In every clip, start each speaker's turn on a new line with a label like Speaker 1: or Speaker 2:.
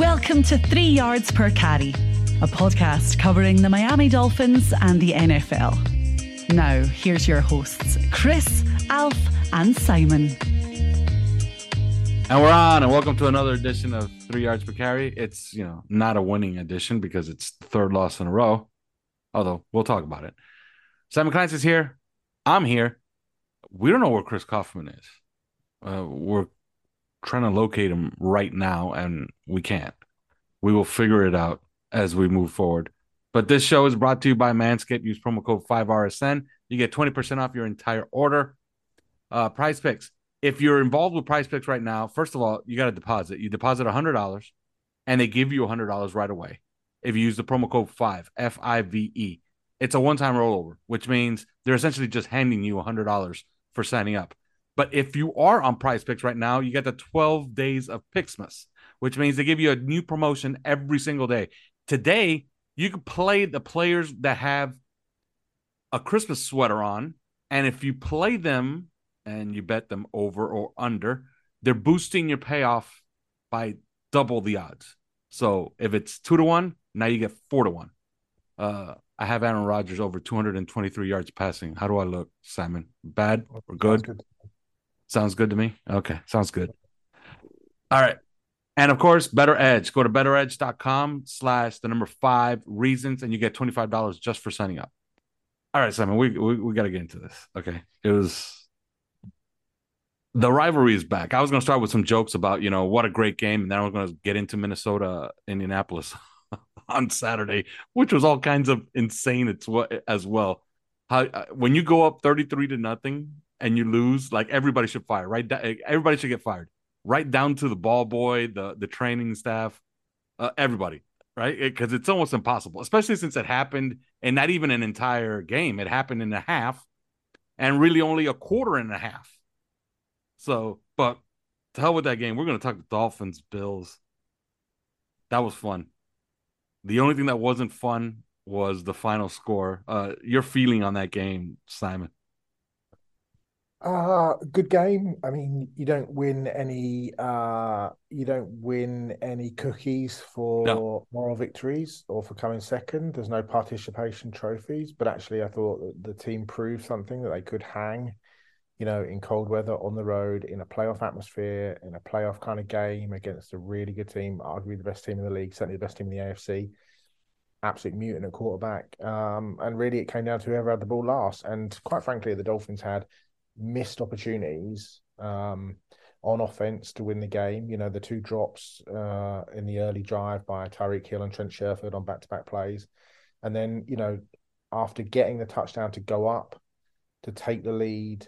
Speaker 1: Welcome to Three Yards Per Carry, a podcast covering the Miami Dolphins and the NFL. Now, here's your hosts, Chris, Alf, and Simon.
Speaker 2: And we're on, and welcome to another edition of Three Yards Per Carry. It's, you know, not a winning edition because it's third loss in a row, although we'll talk about it. Simon Kleins is here. I'm here. We don't know where Chris Kouffman is. Uh, we're trying to locate him right now, and we can't. We will figure it out as we move forward. But this show is brought to you by Manscaped. Use promo code 5RSN. You get 20% off your entire order. Uh, picks. If you're involved with prize picks right now, first of all, you got to deposit. You deposit $100 and they give you $100 right away if you use the promo code 5, F I V E. It's a one time rollover, which means they're essentially just handing you $100 for signing up. But if you are on prize picks right now, you get the 12 days of Pixmas, which means they give you a new promotion every single day. Today, you can play the players that have a Christmas sweater on. And if you play them and you bet them over or under, they're boosting your payoff by double the odds. So if it's two to one, now you get four to one. Uh, I have Aaron Rodgers over 223 yards passing. How do I look, Simon? Bad or good? good? Sounds good to me. Okay, sounds good. All right. And of course, BettorEdge. Go to bettoredge.com slash the number five reasons, and you get $25 just for signing up. All right, Simon, we we, we got to get into this. Okay. It was the rivalry is back. I was going to start with some jokes about, you know, what a great game. And then I was going to get into Minnesota, Indianapolis on Saturday, which was all kinds of insane as well. How uh, when you go up 33 to nothing and you lose, like everybody should fire, right? Everybody should get fired, right down to the ball boy, the the training staff, uh, everybody, right? Because it, it's almost impossible, especially since it happened and not even an entire game. It happened in a half, and really only a quarter and a half. So, but to hell with that game. We're going to talk Dolphins, Bills. That was fun. The only thing that wasn't fun was the final score. Uh, your feeling on that game, Simon?
Speaker 3: Uh good game. I mean, you don't win any uh you don't win any cookies for no. moral victories or for coming second. There's no participation trophies, but actually I thought that the team proved something that they could hang, you know, in cold weather on the road in a playoff atmosphere, in a playoff kind of game against a really good team, arguably the best team in the league, certainly the best team in the AFC. Absolute mutant at quarterback. Um, and really it came down to whoever had the ball last. And quite frankly, the Dolphins had missed opportunities um, on offense to win the game. You know, the two drops uh, in the early drive by Tyreek Hill and Trent Sherfield on back to back plays. And then, you know, after getting the touchdown to go up to take the lead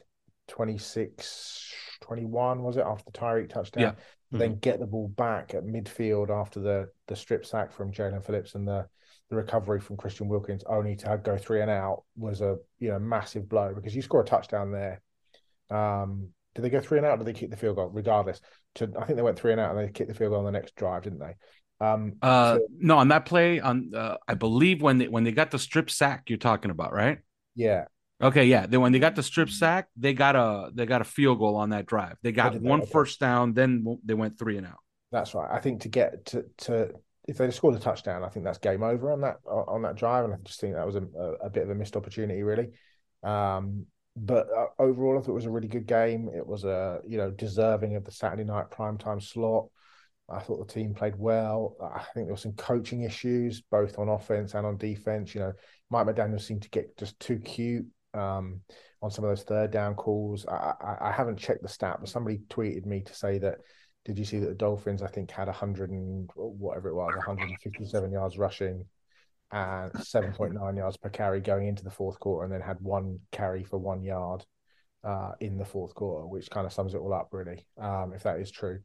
Speaker 3: 26 21 was it after the Tyreek touchdown? Yeah. Mm-hmm. Then get the ball back at midfield after the the strip sack from Jaelan Phillips and the the recovery from Christian Wilkins only to go three and out was a you know massive blow because you score a touchdown there um, did they go three and out? Or did they kick the field goal? Regardless, to I think they went three and out, and they kicked the field goal on the next drive, didn't they?
Speaker 2: Um, uh, so, no, on that play, on uh, I believe when they when they got the strip sack, you're talking about, right?
Speaker 3: Yeah.
Speaker 2: Okay, yeah. Then when they got the strip sack, they got a they got a field goal on that drive. They got one okay. first down, then they went three and out.
Speaker 3: That's right. I think to get to to if they scored a touchdown, I think that's game over on that on that drive, and I just think that was a, a, a bit of a missed opportunity, really. Um, but uh, overall, I thought it was a really good game. It was a you know deserving of the Saturday night primetime slot. I thought the team played well. I think there were some coaching issues, both on offense and on defense. You know, Mike McDaniel seemed to get just too cute um, on some of those third down calls. I, I, I, haven't checked the stat, but somebody tweeted me to say that. Did you see that the Dolphins, I think, had 100 and whatever it was, 157 yards rushing and 7.9 yards per carry going into the fourth quarter, and then had one carry for one yard uh, in the fourth quarter, which kind of sums it all up, really, um, if that is true.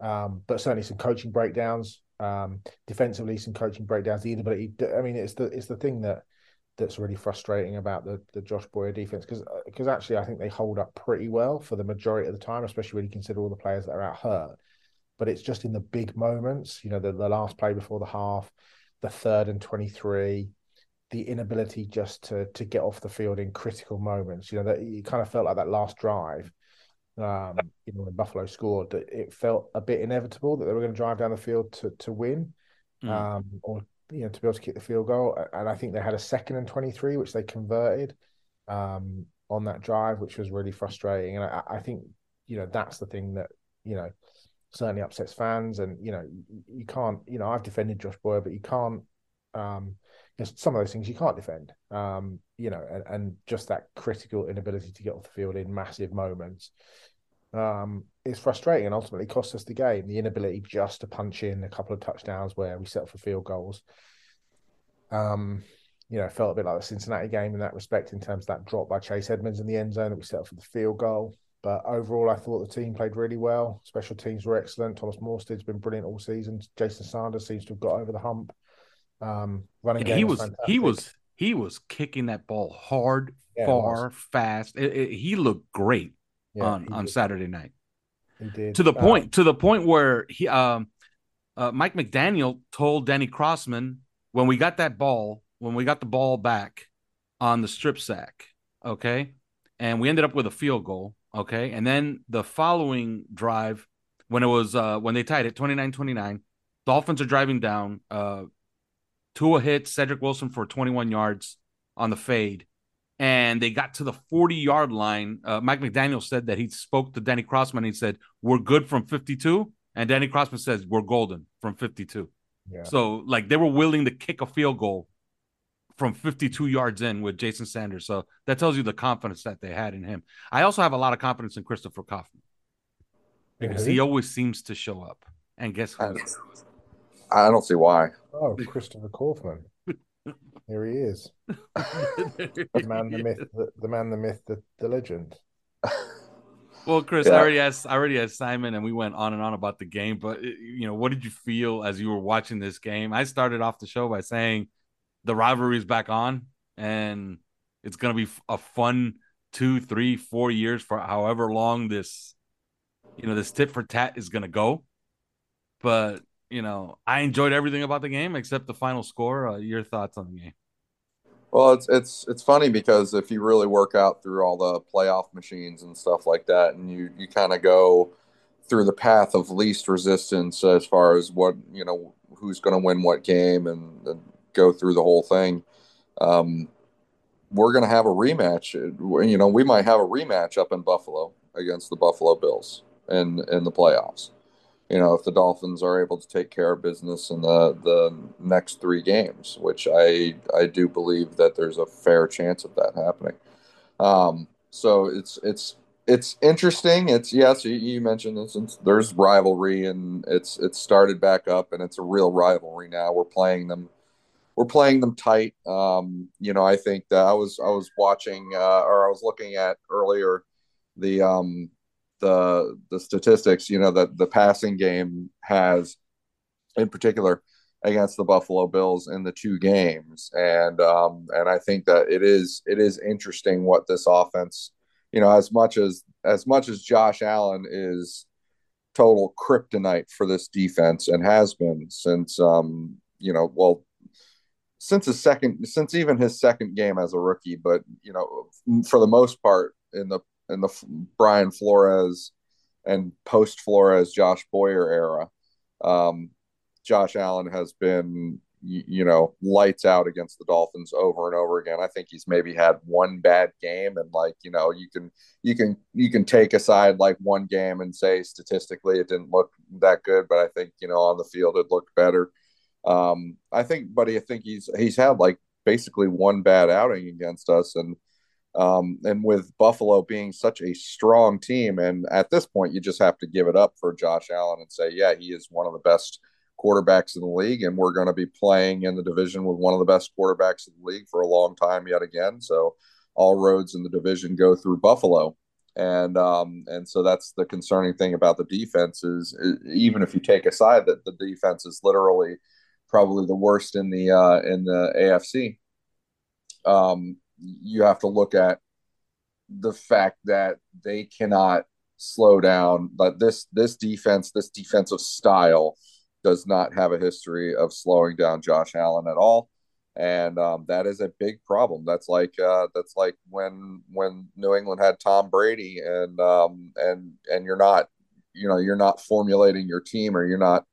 Speaker 3: Um, but certainly some coaching breakdowns, um, defensively some coaching breakdowns. The inability, I mean, it's the it's the thing that that's really frustrating about the the Josh Boyer defense because because uh, actually I think they hold up pretty well for the majority of the time, especially when you consider all the players that are out hurt. But it's just in the big moments, you know, the, the last play before the half, the third and twenty three, the inability just to to get off the field in critical moments. You know, that you kind of felt like that last drive um, you know, when Buffalo scored, that it felt a bit inevitable that they were going to drive down the field to to win, mm. um, or you know, to be able to kick the field goal. And I think they had a second and twenty three, which they converted um, on that drive, which was really frustrating. And I, I, think you know that's the thing that you know certainly upsets fans. And you know, you can't, you know, I've defended Josh Boyer, but you can't. Um, some of those things you can't defend, um, you know, and, and, just that critical inability to get off the field in massive moments um, is frustrating and ultimately cost us the game. The inability just to punch in a couple of touchdowns where we settle for field goals. Um, you know, felt a bit like the Cincinnati game in that respect, in terms of that drop by Chase Edmonds in the end zone that we settled for the field goal. But overall, I thought the team played really well. Special teams were excellent. Thomas Morstead's been brilliant all season. Jason Sanders seems to have got over the hump. Um, running
Speaker 2: yeah, he was, he was he was kicking that ball hard, yeah, far, fast. It, it, he looked great yeah, on on Saturday night.
Speaker 3: He did
Speaker 2: to the uh, point to the point where he um uh, Mike McDaniel told Danny Crossman when we got that ball when we got the ball back on the strip sack, okay, and we ended up with a field goal, okay, and then the following drive when it was uh when they tied it 29-29 Dolphins are driving down uh Tua hit Cedrick Wilson for 21 yards on the fade and they got to the 40 yard line. Uh, Mike McDaniel said that he spoke to Danny Crossman. he said, We're good from 52. And Danny Crossman says, We're golden from 52. Yeah. So, like, they were willing to kick a field goal from 52 yards in with Jason Sanders. So that tells you the confidence that they had in him. I also have a lot of confidence in Christopher Kouffman because mm-hmm. he always seems to show up. And guess who?
Speaker 4: I don't see why.
Speaker 3: Oh, Christopher Kouffman. Here he is. the man, the myth, the, the, man, the myth, the, the legend.
Speaker 2: Well, Chris, yeah. I already asked. I already asked Simon, and we went on and on about the game. But you know, what did you feel as you were watching this game? I started off the show by saying the rivalry is back on, and it's going to be a fun two, three, four years for however long this, you know, this tit for tat is going to go. But you know, I enjoyed everything about the game except the final score. Uh, your thoughts on the game?
Speaker 4: Well, it's it's it's funny because if you really work out through all the playoff machines and stuff like that, and you you kind of go through the path of least resistance as far as what you know who's going to win what game and, and, go through the whole thing. Um, we're going to have a rematch. You know, we might have a rematch up in Buffalo against the Buffalo Bills in in the playoffs you know, if the Dolphins are able to take care of business in the the next three games, which I I do believe that there's a fair chance of that happening. Um, so it's it's it's interesting. It's yes, you, mentioned this. There's rivalry, and it's it's started back up, and it's a real rivalry now. We're playing them. We're playing them tight. Um, you know, I think that I was I was watching uh, or I was looking at earlier the um, the the statistics, you know, that the passing game has in particular against the Buffalo Bills in the two games, and um, and I think that it is it is interesting what this offense, you know, as much as as much as Josh Allen is total kryptonite for this defense and has been since um, you know, well, since his second since even his second game as a rookie, but you know, for the most part in the in the Brian Flores and post Flores Josh Boyer era. Um, Josh Allen has been, you, know lights out against the Dolphins over and over again. I think he's maybe had one bad game, and like you know you can you can you can take aside like one game and say statistically it didn't look that good, but I think you know on the field it looked better. Um, I think, buddy, I think he's he's had like basically one bad outing against us, and um, and with Buffalo being such a strong team, and at this point, you just have to give it up for Josh Allen and say, yeah, he is one of the best quarterbacks in the league, and we're going to be playing in the division with one of the best quarterbacks in the league for a long time yet again. So all roads in the division go through Buffalo, and um, and so that's the concerning thing about the defense is, is even if you take aside that the defense is literally probably the worst in the uh, in the AFC. Um, you have to look at the fact that they cannot slow down. But this this defense, this defensive style, does not have a history of slowing down Josh Allen at all, and um, that is a big problem. That's like uh, that's like when when New England had Tom Brady, and um, and and you're not you know you're not formulating your team or you're not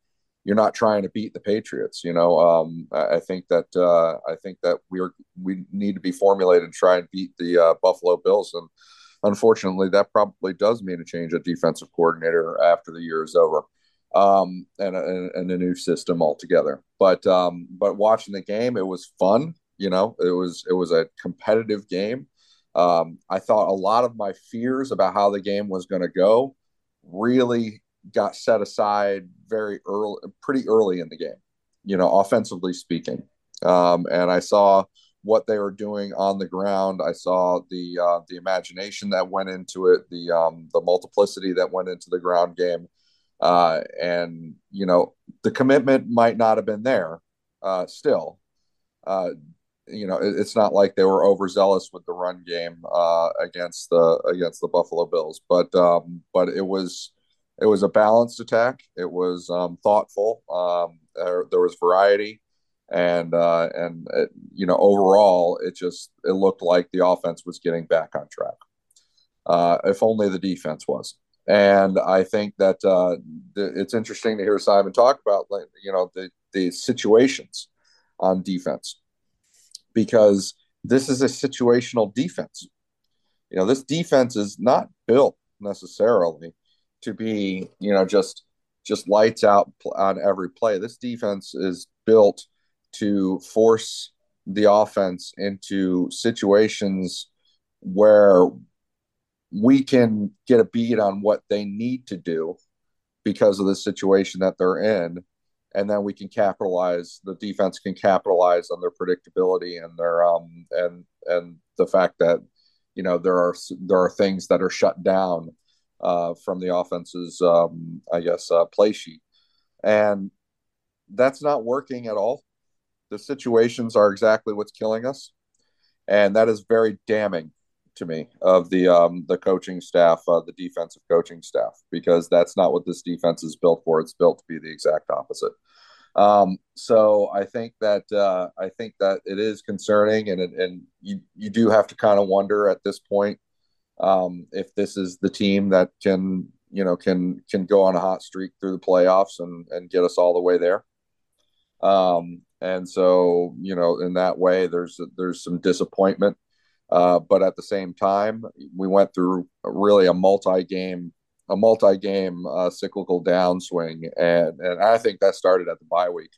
Speaker 4: you're not trying to beat the Patriots. You know, um, I think that uh, I think that we're we need to be formulated to try and beat the uh, Buffalo Bills, and unfortunately, that probably does mean a change of defensive coordinator after the year is over, um, and, a, and a new system altogether. But um, but watching the game, it was fun. You know, it was it was a competitive game. Um, I thought a lot of my fears about how the game was going to go really got set aside very early, pretty early in the game, you know, offensively speaking. Um, and I saw what they were doing on the ground. I saw the uh, the imagination that went into it, the um, the multiplicity that went into the ground game, uh, and you know the commitment might not have been there uh, still. Uh, you know, it, it's not like they were overzealous with the run game uh, against the against the Buffalo Bills, but um, but it was it was a balanced attack. It was um, thoughtful. Um, there, there, was variety, and uh, and it, you know overall, it just it looked like the offense was getting back on track. Uh, if only the defense was. And I think that uh, the, it's interesting to hear Simon talk about you know the the situations on defense because this is a situational defense. You know, this defense is not built necessarily to be, you know, just just lights out on every play. This defense is built to force the offense into situations where we can get a beat on what they need to do because of the situation that they're in and then we can capitalize the defense can capitalize on their predictability and their um and and the fact that you know there are there are things that are shut down uh, from the offense's, um, I guess, uh, play sheet. And that's not working at all. The situations are exactly what's killing us. And that is very damning to me of the um, the coaching staff, uh, the defensive coaching staff, because that's not what this defense is built for. It's built to be the exact opposite. Um, so I think that uh, I think that it is concerning, and and you you do have to kind of wonder at this point um, if this is the team that can you know can can go on a hot streak through the playoffs and and get us all the way there. Um, and so you know in that way there's there's some disappointment, uh, but at the same time we went through really a multi-game a multi-game uh, cyclical downswing, and and I think that started at the bye week.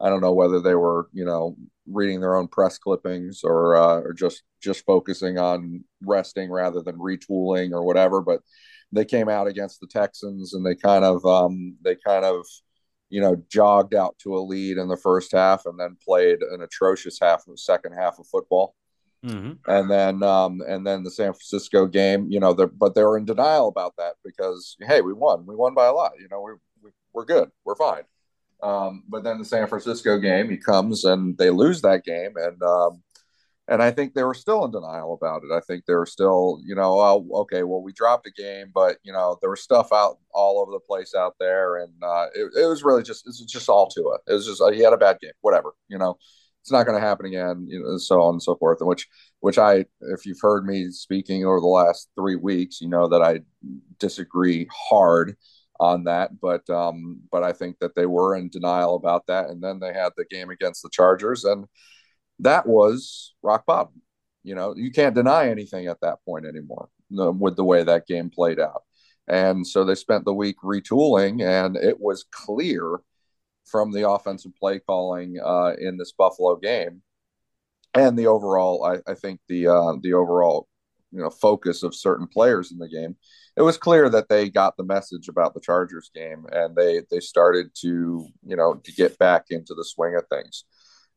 Speaker 4: I don't know whether they were, you know, reading their own press clippings or uh, or just just focusing on resting rather than retooling or whatever. But they came out against the Texans and they kind of um, they kind of you know jogged out to a lead in the first half and then played an atrocious half of the second half of football. Mm-hmm. And then, um, and then the San Francisco game, you know, but they were in denial about that because, hey, we won, we won by a lot. You know, we, we we're good, we're fine. Um, but then the San Francisco game, he comes and they lose that game, and um, and I think they were still in denial about it. I think they were still, you know, oh, okay, well, we dropped a game, but you know, there was stuff out all over the place out there, and uh, it, it was really just it's just all to it. It was just uh, he had a bad game, whatever, you know. It's not going to happen again, you know, so on and so forth. And which, which I, if you've heard me speaking over the last three weeks, you know that I disagree hard on that, but um, but I think that they were in denial about that, and then they had the game against the Chargers, and that was rock bottom. You know, you can't deny anything at that point anymore with the way that game played out. And so they spent the week retooling, and it was clear from the offensive play calling uh, in this Buffalo game and the overall, I, I think the uh, the overall you know focus of certain players in the game. It was clear that they got the message about the Chargers game, and they they started to you know to get back into the swing of things.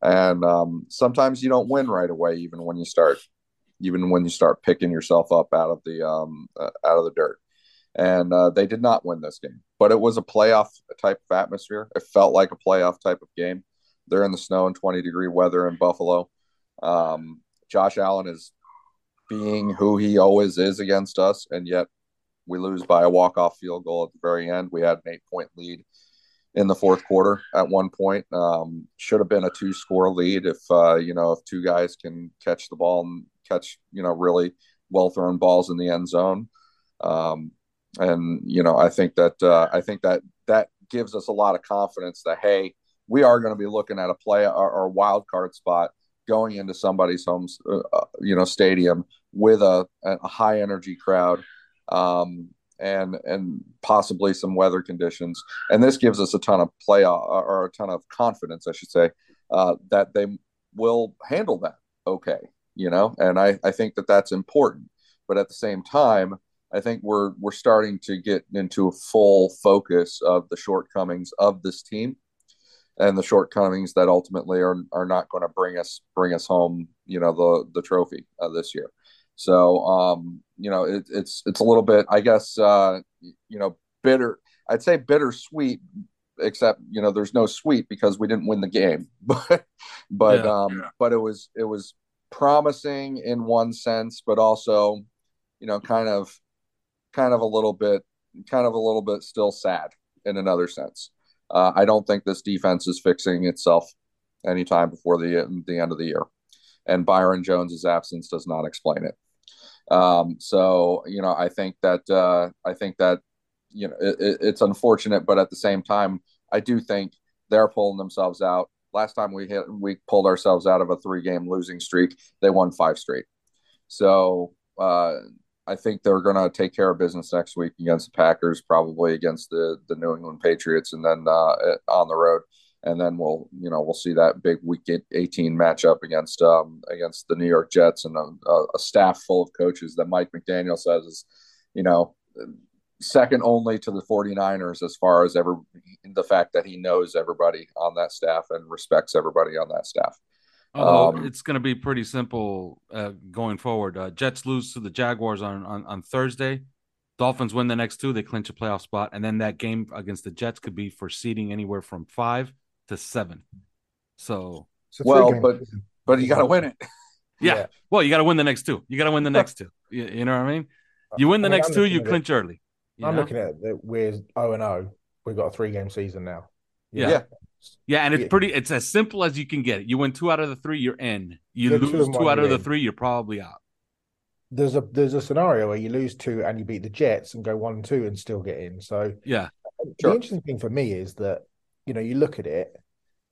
Speaker 4: And um, sometimes you don't win right away, even when you start, even when you start picking yourself up out of the um, uh, out of the dirt. And uh, they did not win this game, but it was a playoff type of atmosphere. It felt like a playoff type of game. They're in the snow and 20 degree weather in Buffalo. Um, Josh Allen is being who he always is against us, and yet we lose by a walk off field goal at the very end. We had an eight point lead in the fourth quarter at one point. Um, should have been a two score lead if uh, you know if two guys can catch the ball and catch you know really well thrown balls in the end zone. Um, and you know I think that uh, I think that that gives us a lot of confidence that hey we are going to be looking at a play or, or wild card spot going into somebody's home, uh, uh, you know, stadium with a, a high energy crowd, um, and and possibly some weather conditions. And this gives us a ton of play uh, or a ton of confidence, I should say, uh, that they will handle that okay. You know, and I I think that that's important. But at the same time, I think we're we're starting to get into a full focus of the shortcomings of this team and the shortcomings that ultimately are are not going to bring us bring us home, you know, the the trophy uh, this year. So, um, you know, it, it's it's a little bit, I guess, uh, you know, bitter. I'd say bittersweet, except you know, there's no sweet because we didn't win the game. But but yeah, um, yeah. but it was it was promising in one sense, but also, you know, kind of kind of a little bit kind of a little bit still sad in another sense. Uh, I don't think this defense is fixing itself anytime before the the end of the year, and Byron Jones's absence does not explain it. Um, so you know, I think that uh, I think that you know it, it's unfortunate, but at the same time, I do think they're pulling themselves out. Last time we hit, we pulled ourselves out of a three game losing streak. They won five straight. So uh, I think they're going to take care of business next week against the Packers, probably against the the New England Patriots, and then uh, on the road. And then we'll, you know, we'll see that big Week 18 matchup against um, against the New York Jets and a, a staff full of coaches that Mike McDaniel says is, you know, second only to the 49ers as far as ever the fact that he knows everybody on that staff and respects everybody on that staff.
Speaker 2: Although um, it's going to be pretty simple uh, going forward. Uh, Jets lose to the Jaguars on, on, on Thursday. Dolphins win the next two. They clinch a playoff spot. And then that game against the Jets could be for seeding anywhere from five to seven. So,
Speaker 4: well, but but you got to win it.
Speaker 2: Yeah. yeah. Well, you got to win the next two. You got to win the next two. You, you, know what I mean? You win the I mean, next two, you clinch it. early.
Speaker 3: I'm know? looking at it. We're 0 and 0. We've got a three game season now.
Speaker 2: Yeah. yeah. Yeah, and it's pretty. It's as simple as you can get it. You win two out of the three, you're in. You lose two, two out of the three, you're probably out.
Speaker 3: There's a there's a scenario where you lose two and you beat the Jets and go one and two and still get in. So
Speaker 2: yeah,
Speaker 3: the sure. interesting thing for me is that you know you look at it.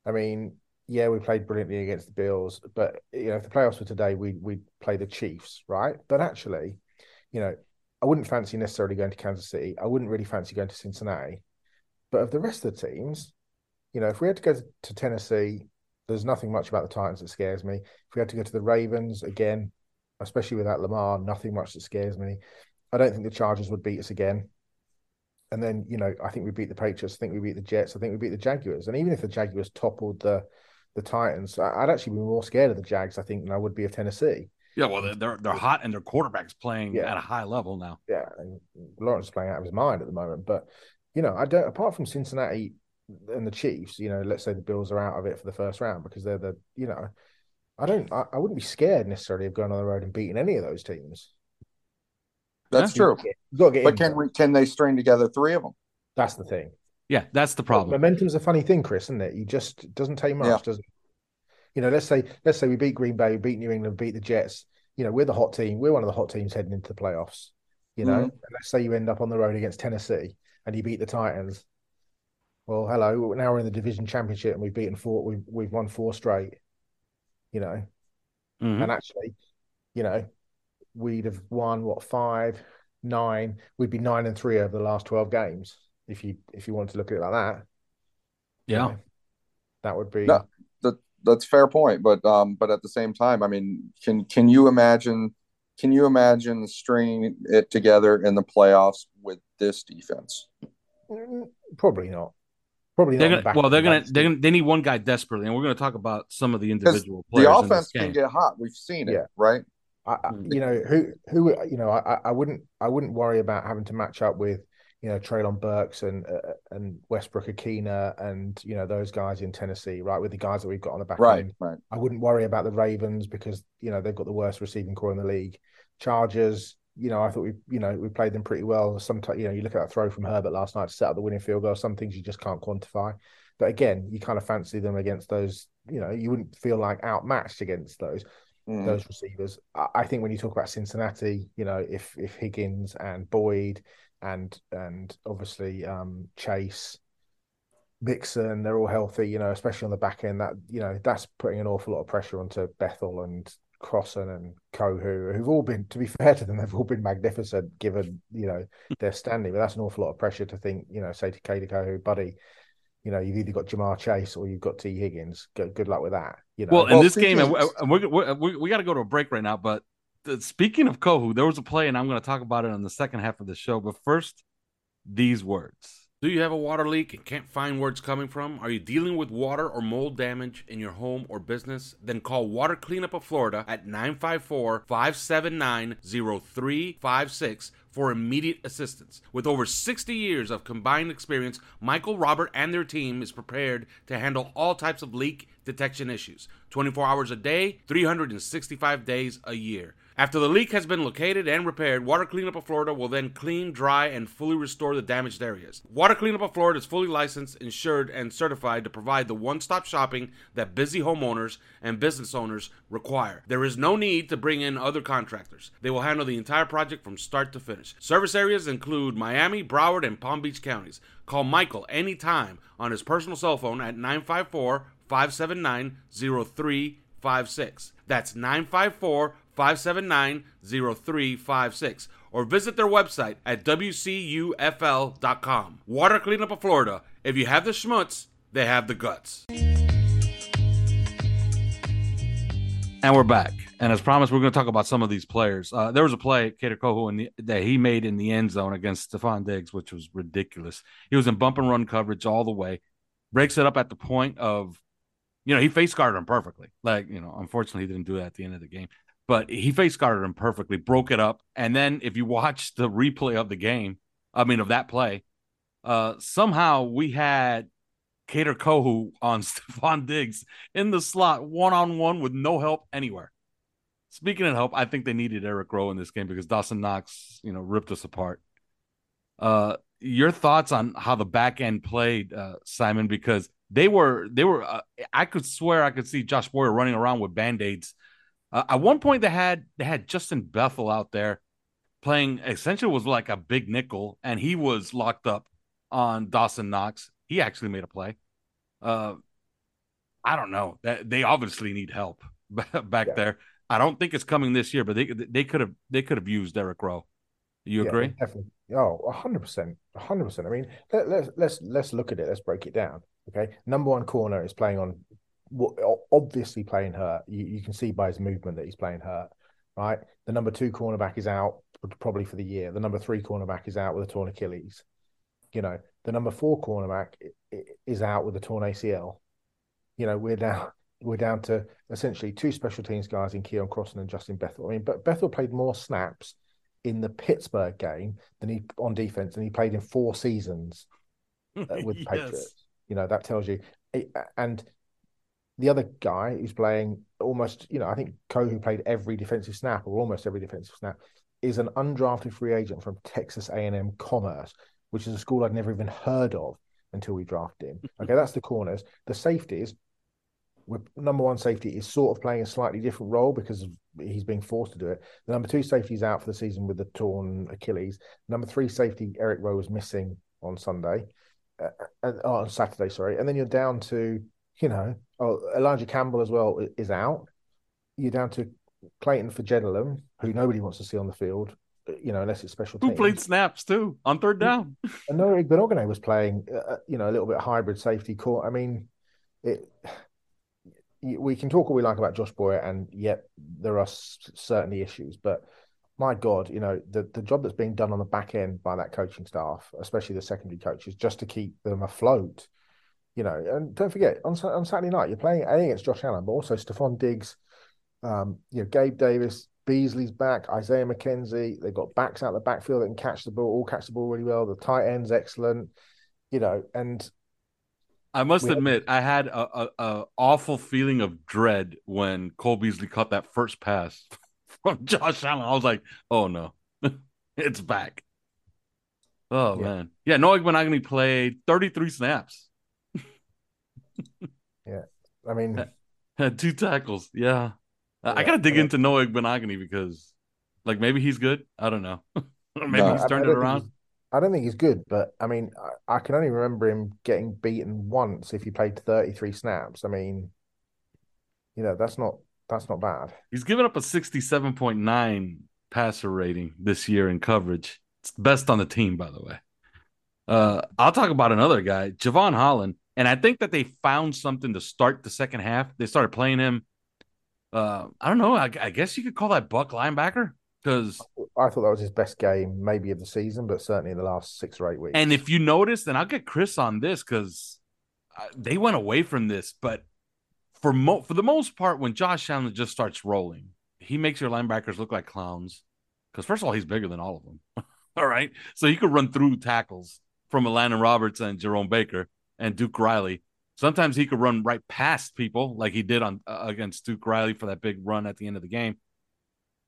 Speaker 3: I mean, yeah, we played brilliantly against the Bills, but you know if the playoffs were today, we we play the Chiefs, right? But actually, you know, I wouldn't fancy necessarily going to Kansas City. I wouldn't really fancy going to Cincinnati. But of the rest of the teams, you know, if we had to go to Tennessee, there's nothing much about the Titans that scares me. If we had to go to the Ravens again, especially without Lamar, nothing much that scares me. I don't think the Chargers would beat us again. And then, you know, I think we beat the Patriots. I think we beat the Jets. I think we beat the Jaguars. And even if the Jaguars toppled the the Titans, I'd actually be more scared of the Jags, I think, than I would be of Tennessee.
Speaker 2: Yeah, well, they're they're hot and their quarterback's playing yeah. at a high level now.
Speaker 3: Yeah, and Lawrence is playing out of his mind at the moment. But you know, I don't. Apart from Cincinnati, and the Chiefs, you know, let's say the Bills are out of it for the first round because they're the, you know, I don't, I, I wouldn't be scared necessarily of going on the road and beating any of those teams.
Speaker 4: That's true. but can we, can they string together three of them?
Speaker 3: That's the thing.
Speaker 2: Yeah, that's the problem.
Speaker 3: momentum's a funny thing, Chris, isn't it? You just it doesn't take much, yeah. does it? You know, let's say let's say we beat Green Bay, beat New England, beat the Jets. You know, we're the hot team. We're one of the hot teams heading into the playoffs. You know, mm-hmm. let's say you end up on the road against Tennessee and you beat the Titans. Well, hello. Now we're in the division championship and we've beaten four. We've we've won four straight. You know, mm-hmm. and actually, you know, we'd have won what five, nine. We'd be nine and three over the last twelve games if you if you wanted to look at it like that.
Speaker 2: Yeah, you know,
Speaker 3: that would be.
Speaker 4: No, that that's fair point, but um, but at the same time, I mean, can can you imagine can you imagine stringing it together in the playoffs with this defense?
Speaker 3: Probably not. Probably
Speaker 2: they're not. Gonna, well, they're gonna, they're gonna they need one guy desperately, and we're gonna talk about some of the individual players.
Speaker 4: The offense can get hot. We've seen it, yeah. right?
Speaker 3: I, mm. you know who who you know I, I wouldn't I wouldn't worry about having to match up with you know Treylon Burks and uh, and Westbrook-Ikhine and you know those guys in Tennessee, right? With the guys that we've got on the back
Speaker 4: right,
Speaker 3: end,
Speaker 4: right.
Speaker 3: I wouldn't worry about the Ravens because you know they've got the worst receiving corps in the league. Chargers, you know, I thought we you know we played them pretty well. Sometimes you know you look at that throw from Herbert last night to set up the winning field goal. Some things you just can't quantify, but again, you kind of fancy them against those. You know, you wouldn't feel like outmatched against those. Mm. Those receivers, I think when you talk about Cincinnati, you know, if if Higgins and Boyd and and obviously um, Chase, Mixon, they're all healthy, you know, especially on the back end. That you know, that's putting an awful lot of pressure onto Bethel and Crossen and Kohou, who've all been, to be fair to them, they've all been magnificent given you know their standing. But that's an awful lot of pressure to think, you know, say to Kader Kohou, buddy, you know, you've either got Ja'Marr Chase or you've got Tee Higgins. Good, good luck with that. You know,
Speaker 2: well, in well, this game, and we're, we're, we're, we got to go to a break right now. But speaking of Kohou, there was a play, and I'm going to talk about it on the second half of the show. But first, these words.
Speaker 5: Do you have a water leak and can't find where it's coming from? Are you dealing with water or mold damage in your home or business? Then call Water Cleanup of Florida at 954 579 0356 for immediate assistance. With over 60 years of combined experience, Michael, Robert, and their team is prepared to handle all types of leak detection issues 24 hours a day, 365 days a year. After the leak has been located and repaired, Water Cleanup of Florida will then clean, dry, and fully restore the damaged areas. Water Cleanup of Florida is fully licensed, insured, and certified to provide the one stop shopping that busy homeowners and business owners require. There is no need to bring in other contractors. They will handle the entire project from start to finish. Service areas include Miami, Broward, and Palm Beach counties. Call Michael anytime on his personal cell phone at 954 579 0356. That's 954 579 0356 or visit their website at WCUFL.com. Water Cleanup of Florida. If you have the schmutz, they have the guts.
Speaker 2: And we're back. And as promised, we're going to talk about some of these players. Uh, there was a play, Kader Kohou, in the, that he made in the end zone against Stefon Diggs, which was ridiculous. He was in bump and run coverage all the way, breaks it up at the point of, you know, he face guarded him perfectly. Like, you know, unfortunately, he didn't do that at the end of the game, but he face guarded him perfectly, broke it up. And then if you watch the replay of the game, I mean, of that play, uh, somehow we had Kader Kohou on Stefon Diggs in the slot, one on one with no help anywhere. Speaking of help, I think they needed Eric Rowe in this game because Dawson Knox, you know, ripped us apart. Uh, your thoughts on how the back end played, uh, Simon? Because they were, they were. Uh, I could swear I could see Josh Boyer running around with band aids. Uh, at one point, they had they had Justin Bethel out there playing. Essentially, was like a big nickel, and he was locked up on Dawson Knox. He actually made a play. Uh, I don't know. They obviously need help back yeah. there. I don't think it's coming this year, but they they could have they could have used Derek Rowe. You agree? yeah?
Speaker 3: Definitely. Oh, hundred percent, hundred percent. I mean, let, let's let's let's look at it. Let's break it down. Okay, number one corner is playing on, obviously playing hurt. You, you can see by his movement that he's playing hurt. Right. The number two cornerback is out probably for the year. The number three cornerback is out with a torn Achilles. You know, the number four cornerback is out with a torn ACL. You know, we're now we're down to essentially two special teams guys in Keion Crossen and Justin Bethel. I mean, but Bethel played more snaps in the Pittsburgh game than he on defense, and he played in four seasons uh, with yes. Patriots. You know that tells you. And the other guy who's playing almost, you know, I think Kohou played every defensive snap or almost every defensive snap, is an undrafted free agent from Texas A&M Commerce, which is a school I'd never even heard of until we drafted him. Okay, that's the corners. The safeties, number one safety is sort of playing a slightly different role because he's being forced to do it. The number two safety is out for the season with the torn Achilles. Number three safety, Eric Rowe, was missing on Sunday, uh, uh, oh, on Saturday, sorry. And then you're down to, you know, oh, Elijah Campbell as well is out. You're down to Clayton for Fejedelem, who nobody wants to see on the field, uh, you know, unless it's special.
Speaker 2: Who teams. played snaps too on third down?
Speaker 3: and Noah Igbinoghene was playing, uh, you know, a little bit hybrid safety court. I mean, it we can talk all we like about Josh Boyer, and yet there are certainly issues. But my God, you know the the job that's being done on the back end by that coaching staff, especially the secondary coaches, just to keep them afloat. You know, and don't forget on on Saturday night you're playing A against Josh Allen, but also Stefon Diggs, um, you know Gabe Davis, Beasley's back, Isaiah McKenzie. They've got backs out the backfield that can catch the ball, all catch the ball really well. The tight ends excellent. You know, and
Speaker 2: I must we admit, I had a, a, a, awful feeling of dread when Cole Beasley caught that first pass from Josh Allen. I was like, "Oh no, it's back." Oh yeah. man, yeah. Noah Igbinoghene played 33 snaps.
Speaker 3: Yeah, I mean,
Speaker 2: had, two tackles. Yeah. yeah I gotta dig yeah. into Noah Igbinoghene because, like, maybe he's good. I don't know. maybe no, he's turned it around.
Speaker 3: I don't think he's good, but I mean, I, I, can only remember him getting beaten once if he played 33 snaps. I mean, you know, that's not that's not bad.
Speaker 2: He's given up a 67.9 passer rating this year in coverage. It's best on the team, by the way. Uh, I'll talk about another guy, Jevon Holland, and I think that they found something to start the second half. They started playing him. Uh, I don't know. I, I guess you could call that Buck linebacker because
Speaker 3: I thought that was his best game, maybe of the season, but certainly in the last six or eight weeks.
Speaker 2: And if you notice, then I'll get Chris on this because they went away from this, but for mo- for the most part, when Josh Allen just starts rolling, he makes your linebackers look like clowns. Because first of all, he's bigger than all of them. all right, so he could run through tackles from Elandon Roberts and Jerome Baker and Duke Riley. Sometimes he could run right past people, like he did on uh, against Duke Riley for that big run at the end of the game.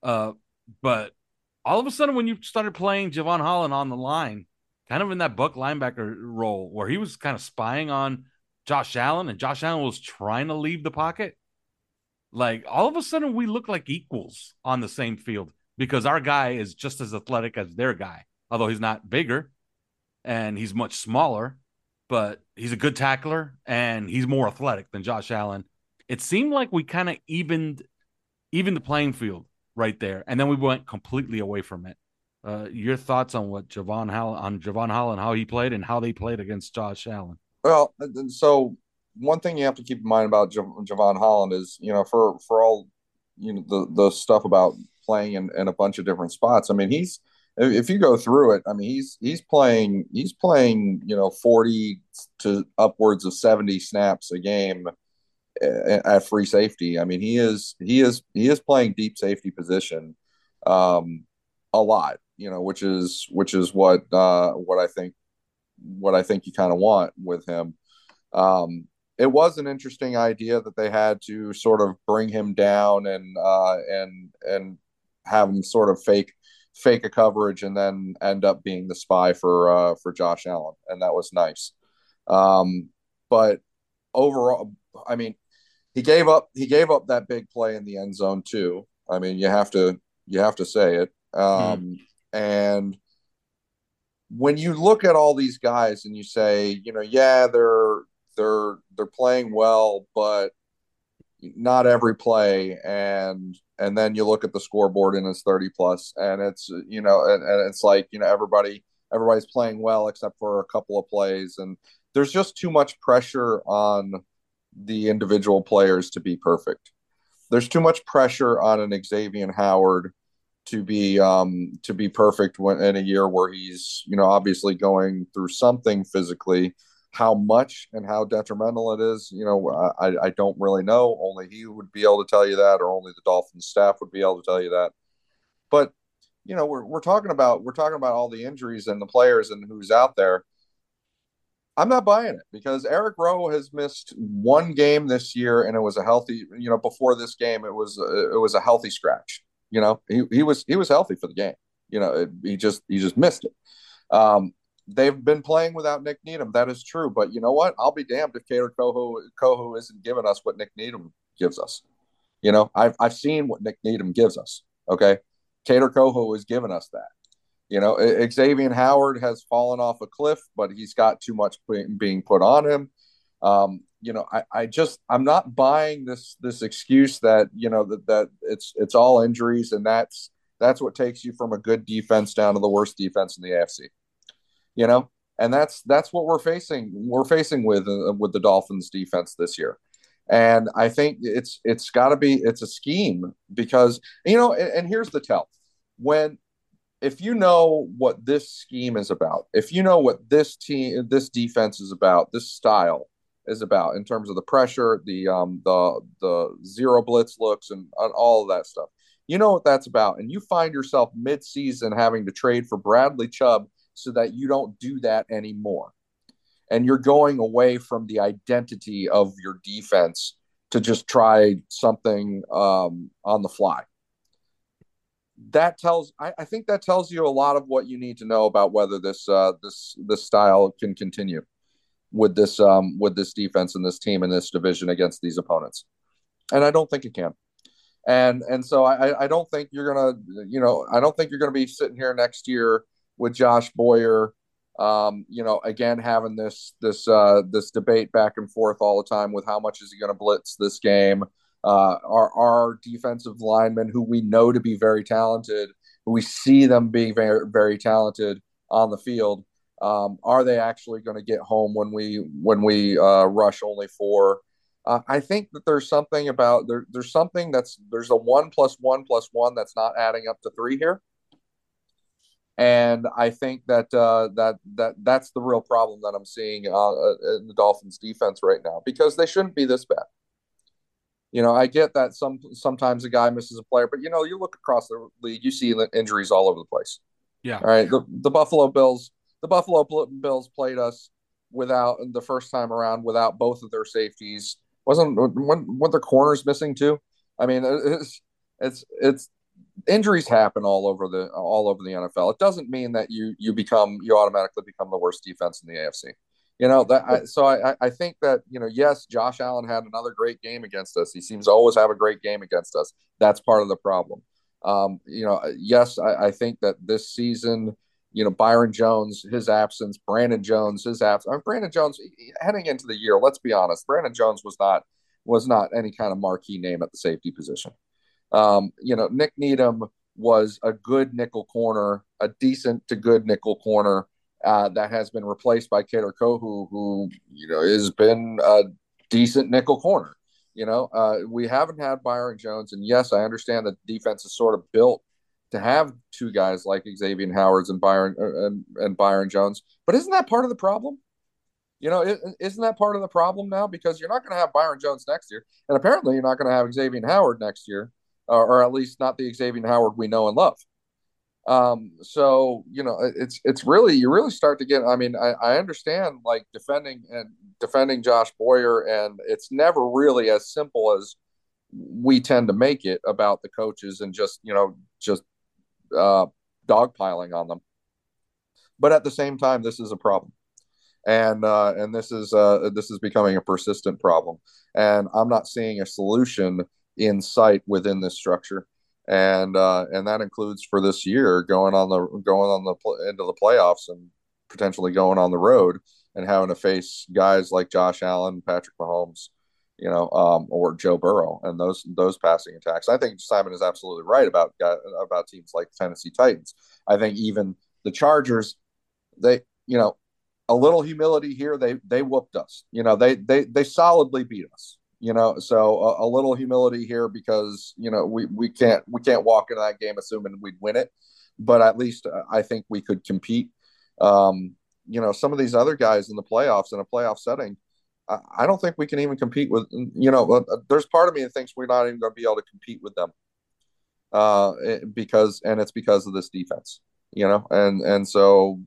Speaker 2: Uh, but all of a sudden, when you started playing Jevon Holland on the line, kind of in that buck linebacker role where he was kind of spying on Josh Allen and Josh Allen was trying to leave the pocket, like all of a sudden we look like equals on the same field because our guy is just as athletic as their guy, although he's not bigger and he's much smaller, but he's a good tackler and he's more athletic than Josh Allen. It seemed like we kind of evened even the playing field right there, and then we went completely away from it. Uh, your thoughts on what Javon Hall on Jevon Holland, how he played, and how they played against Josh Allen?
Speaker 4: Well, so one thing you have to keep in mind about Jevon Holland is, you know, for for all you know the the stuff about playing in, in a bunch of different spots. I mean, he's if you go through it, I mean, he's he's playing he's playing you know forty to upwards of seventy snaps a game at free safety. I mean, he is he is he is playing deep safety position um, a lot, you know, which is which is what uh, what I think what I think you kind of want with him. Um, it was an interesting idea that they had to sort of bring him down and uh, and and have him sort of fake fake a coverage and then end up being the spy for uh, for Josh Allen, and that was nice. Um, but overall, I mean, he gave up he gave up that big play in the end zone too. I mean, you have to you have to say it. Um, mm. And when you look at all these guys and you say, you know, yeah, they're they're they're playing well, but not every play and and then you look at the scoreboard and it's 30 plus and it's you know and, and it's like you know everybody everybody's playing well except for a couple of plays and there's just too much pressure on the individual players to be perfect. There's too much pressure on an Xavier Howard to be um, to be perfect when in a year where he's you know obviously going through something physically. How much and how detrimental it is, you know, I, I don't really know. Only he would be able to tell you that, or only the Dolphins staff would be able to tell you that. But you know, we're we're talking about we're talking about all the injuries and the players and who's out there I'm not buying it because Eric Rowe has missed one game this year, and it was a healthy. You know, before this game, it was a, it was a healthy scratch. You know, he, he was he was healthy for the game. You know, it, he just he just missed it. Um, they've been playing without Nik Needham. That is true. But you know what? I'll be damned if Kader Kohou, Kohou isn't giving us what Nik Needham gives us. You know, I've, I've seen what Nik Needham gives us. Okay. Kader Kohou has given us that. You know, Xavier Howard has fallen off a cliff, but he's got too much being put on him. Um, you know, I, I just I'm not buying this this excuse that you know that that it's it's all injuries and that's that's what takes you from a good defense down to the worst defense in the AFC. You know, and that's that's what we're facing we're facing with uh, with the Dolphins defense this year. And I think it's it's got to be it's a scheme because you know and, and here's the tell. When if you know what this scheme is about, if you know what this team, this defense is about, this style is about in terms of the pressure, the um, the the zero blitz looks, and, and all of that stuff, you know what that's about, and you find yourself mid-season having to trade for Bradley Chubb so that you don't do that anymore, and you're going away from the identity of your defense to just try something um, on the fly that tells I, I, think that tells you a lot of what you need to know about whether this uh, this this style can continue with this um, with this defense and this team in this division against these opponents. And I don't think it can. And and so I, I don't think you're gonna you know I don't think you're gonna be sitting here next year with Josh Boyer um, you know, again having this this uh, this debate back and forth all the time with how much is he going to blitz this game, uh, our, our defensive linemen, who we know to be very talented, we see them being very, very talented on the field. Um, are they actually going to get home when we when we uh, rush only four? Uh, I think that there's something about there, there's something that's there's a one plus one plus one that's not adding up to three here, and I think that uh, that that that's the real problem that I'm seeing uh, in the Dolphins defense right now because they shouldn't be this bad. You know, I get that some sometimes a guy misses a player, but you know, you look across the league, you see injuries all over the place.
Speaker 2: Yeah.
Speaker 4: All right. The the Buffalo Bills, the Buffalo Bills played us without the first time around without both of their safeties. Wasn't when when their corners missing too? I mean, it's it's it's injuries happen all over the all over the NFL. It doesn't mean that you you become you automatically become the worst defense in the AFC. You know that. I, so I, I think that you know, yes, Josh Allen had another great game against us. He seems to always have a great game against us. That's part of the problem. Um, you know, yes, I, I think that this season, you know, Byron Jones, his absence, Brandon Jones, his absence. I mean, Brandon Jones heading into the year. Let's be honest, Brandon Jones was not was not any kind of marquee name at the safety position. Um, you know, Nik Needham was a good nickel corner, a decent to good nickel corner uh, that has been replaced by Kader Kohou, who you know has been a decent nickel corner. You know, uh, we haven't had Byron Jones, and yes, I understand that defense is sort of built to have two guys like Xavier Howard's and Byron uh, and, and Byron Jones. But isn't that part of the problem? You know, isn't that part of the problem now? Because you're not going to have Byron Jones next year, and apparently you're not going to have Xavier Howard next year, or at least not the Xavier Howard we know and love. Um, so you know, it's it's really you really start to get. I mean, I, I understand like defending and defending Josh Boyer, and it's never really as simple as we tend to make it about the coaches and just you know just uh, dogpiling on them. But at the same time, this is a problem, and uh, and this is uh, this is becoming a persistent problem, and I'm not seeing a solution in sight within this structure and uh, and that includes for this year going on the going on the into the playoffs and potentially going on the road and having to face guys like Josh Allen, Patrick Mahomes, you know, um, or Joe Burrow and those those passing attacks. I think Simon is absolutely right about about teams like Tennessee Titans. I think even the Chargers, they you know, a little humility here. They they whooped us. You know, they they they solidly beat us you know so a, a, little humility here because you know we, we can't we can't walk into that game assuming we'd win it but at least uh, i think we could compete. Um, you know some of these other guys in the playoffs in a playoff setting I, I don't think we can even compete with you know uh, there's part of me that thinks we're not even going to be able to compete with them uh, because and it's because of this defense you know and and so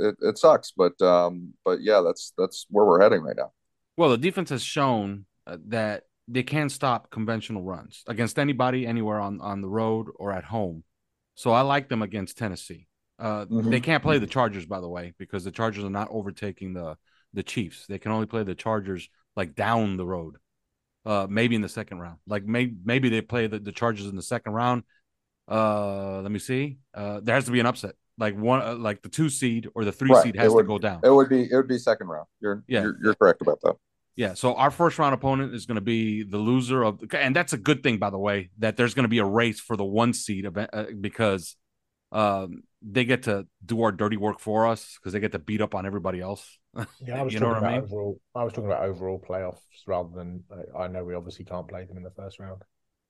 Speaker 4: it, it sucks but um but yeah that's that's where we're heading right now.
Speaker 2: Well the defense has shown that they can't stop conventional runs against anybody anywhere on on the road or at home. So I like them against Tennessee. Uh, mm-hmm. They can't play the Chargers, by the way, because the Chargers are not overtaking the the Chiefs. They can only play the Chargers like down the road, uh, maybe in the second round. Like maybe maybe they play the, the Chargers in the second round. Uh, let me see. Uh, there has to be an upset, like one, uh, like the two seed or the three right. seed has
Speaker 4: would,
Speaker 2: to go down.
Speaker 4: It would be it would be second round. You're yeah. you're, you're correct about that.
Speaker 2: Yeah, so our first round opponent is going to be the loser of, and that's a good thing, by the way, that there's going to be a race for the one seed event uh, because um, they get to do our dirty work for us because they get to beat up on everybody else.
Speaker 3: Yeah, I was you talking about I mean? overall. I was talking about overall playoffs rather than. I know we obviously can't play them in the first round.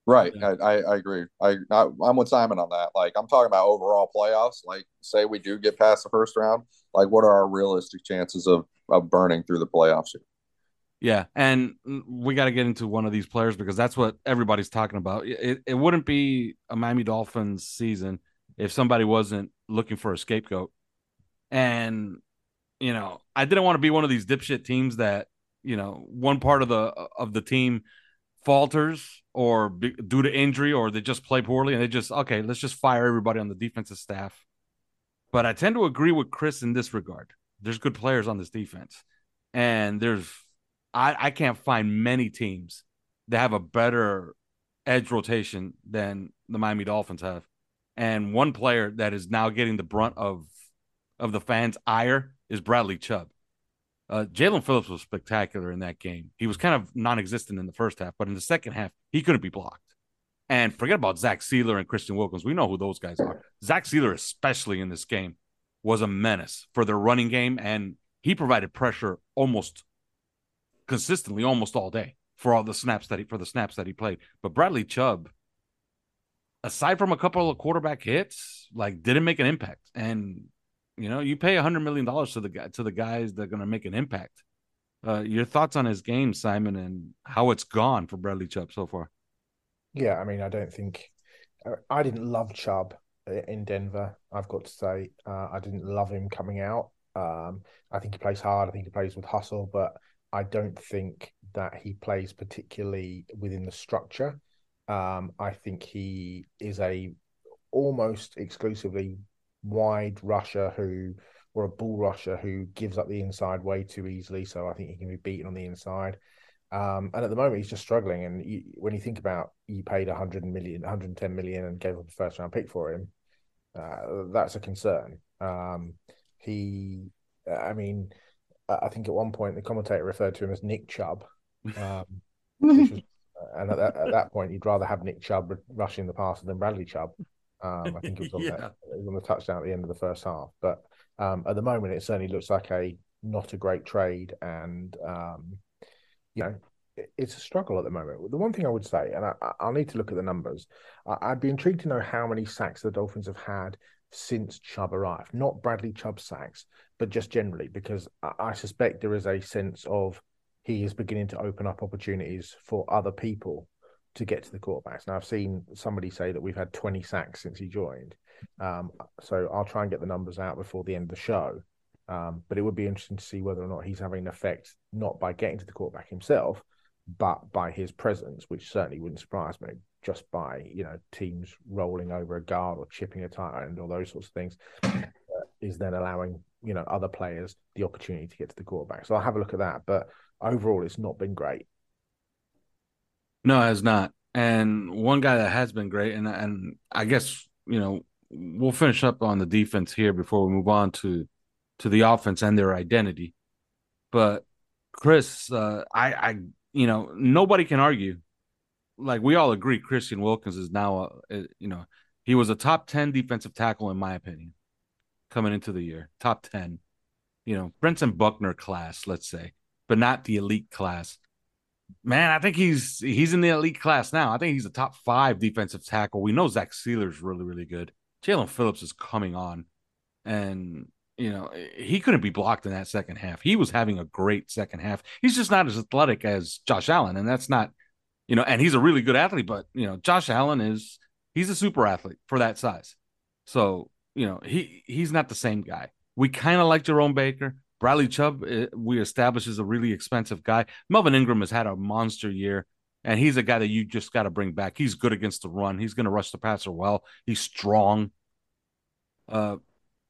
Speaker 4: Right, yeah. I, I, I, agree. I, I am with Simon on that. Like I'm talking about overall playoffs. Like say we do get past the first round. Like what are our realistic chances of of burning through the playoffs? Here?
Speaker 2: Yeah, and we got to get into one of these players because that's what everybody's talking about. It, it wouldn't be a Miami Dolphins season if somebody wasn't looking for a scapegoat. And you know, I didn't want to be one of these dipshit teams that you know one part of the of the team falters or be, due to injury or they just play poorly and they just okay, let's just fire everybody on the defensive staff. But I tend to agree with Chris in this regard. There's good players on this defense, and there's I, I can't find many teams that have a better edge rotation than the Miami Dolphins have. And one player that is now getting the brunt of of the fans' ire is Bradley Chubb. Uh, Jaelan Phillips was spectacular in that game. He was kind of non-existent in the first half, but in the second half, he couldn't be blocked. And forget about Zach Sieler and Christian Wilkins. We know who those guys are. Zach Sieler, especially in this game, was a menace for their running game, and he provided pressure almost consistently almost all day for all the snaps that he for the snaps that he played. But Bradley Chubb, aside from a couple of quarterback hits, like didn't make an impact. And you know, you pay a hundred million dollars to the guy to the guys that are going to make an impact. Uh, your thoughts on his game, Simon, and how it's gone for Bradley Chubb so far?
Speaker 3: Yeah, I mean, I don't think I didn't love Chubb in Denver. I've got to say, uh, I didn't love him coming out. Um, I think he plays hard. I think he plays with hustle, but I don't think that he plays particularly within the structure. Um, I think he is a almost exclusively wide rusher who or a bull rusher who gives up the inside way too easily. So I think he can be beaten on the inside. Um, and at the moment, he's just struggling. And you, when you think about you paid 100 million, 110 million, and gave up a first round pick for him, uh, that's a concern. Um, he, I mean, I think at one point the commentator referred to him as Nick Chubb, um, was, uh, and at that, at that, point you'd rather have Nick Chubb rushing the passer than Bradley Chubb. Um, I think it was on, yeah. that, it was on the touchdown at the end of the first half. But um, at the moment, it certainly looks like a not a great trade, and um, you know it's a struggle at the moment. The one thing I would say, and I, will need to look at the numbers, I, would be intrigued to know how many sacks the Dolphins have had since Chubb arrived. Not Bradley Chubb sacks, but just generally, because I suspect there is a sense of he is beginning to open up opportunities for other people to get to the quarterbacks. Now, I've seen somebody say that we've had 20 sacks since he joined. Um, so I'll try and get the numbers out before the end of the show. Um, but it would be interesting to see whether or not he's having an effect, not by getting to the quarterback himself, but by his presence, which certainly wouldn't surprise me, just by you know teams rolling over a guard or chipping a tight end or those sorts of things, uh, is then allowing you know other players the opportunity to get to the quarterback. So I'll have a look at that. But overall, it's not been great.
Speaker 2: No, it has not. And one guy that has been great, and and I guess you know we'll finish up on the defense here before we move on to to the offense and their identity. But Chris, uh, I, I, you know, nobody can argue. Like we all agree, Christian Wilkins is now, a, you know, he was a top ten defensive tackle in my opinion coming into the year, top 10. You know, Brentson Buckner class, let's say, but not the elite class. Man, I think he's he's in the elite class now. I think he's a top five defensive tackle. We know Zach Sieler's really, really good. Jaelan Phillips is coming on. And, you know, he couldn't be blocked in that second half. He was having a great second half. He's just not as athletic as Josh Allen. And that's not, you know, and he's a really good athlete, but, you know, Josh Allen is, he's a super athlete for that size. So you know, he he's not the same guy. We kind of like Jerome Baker. Bradley Chubb, eh, we established is a really expensive guy. Melvin Ingram has had a monster year, and he's a guy that you just got to bring back. He's good against the run. He's going to rush the passer well. He's strong. Uh,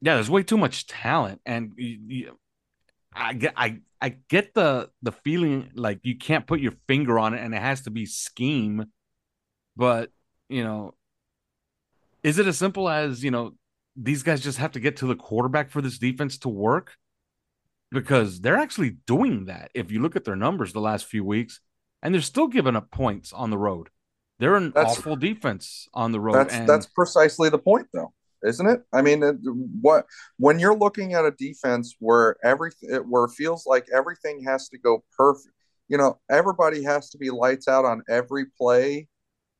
Speaker 2: Yeah, there's way too much talent, and you, you, I get I I get the the feeling like you can't put your finger on it, and it has to be scheme. But you know, is it as simple as you know these guys just have to get to the quarterback for this defense to work? Because they're actually doing that. If you look at their numbers the last few weeks, and they're still giving up points on the road. They're an that's, awful defense on the road.
Speaker 4: That's
Speaker 2: and,
Speaker 4: that's precisely the point, though, isn't it? I mean, what when you're looking at a defense where everything where it feels like everything has to go perfect, you know, everybody has to be lights out on every play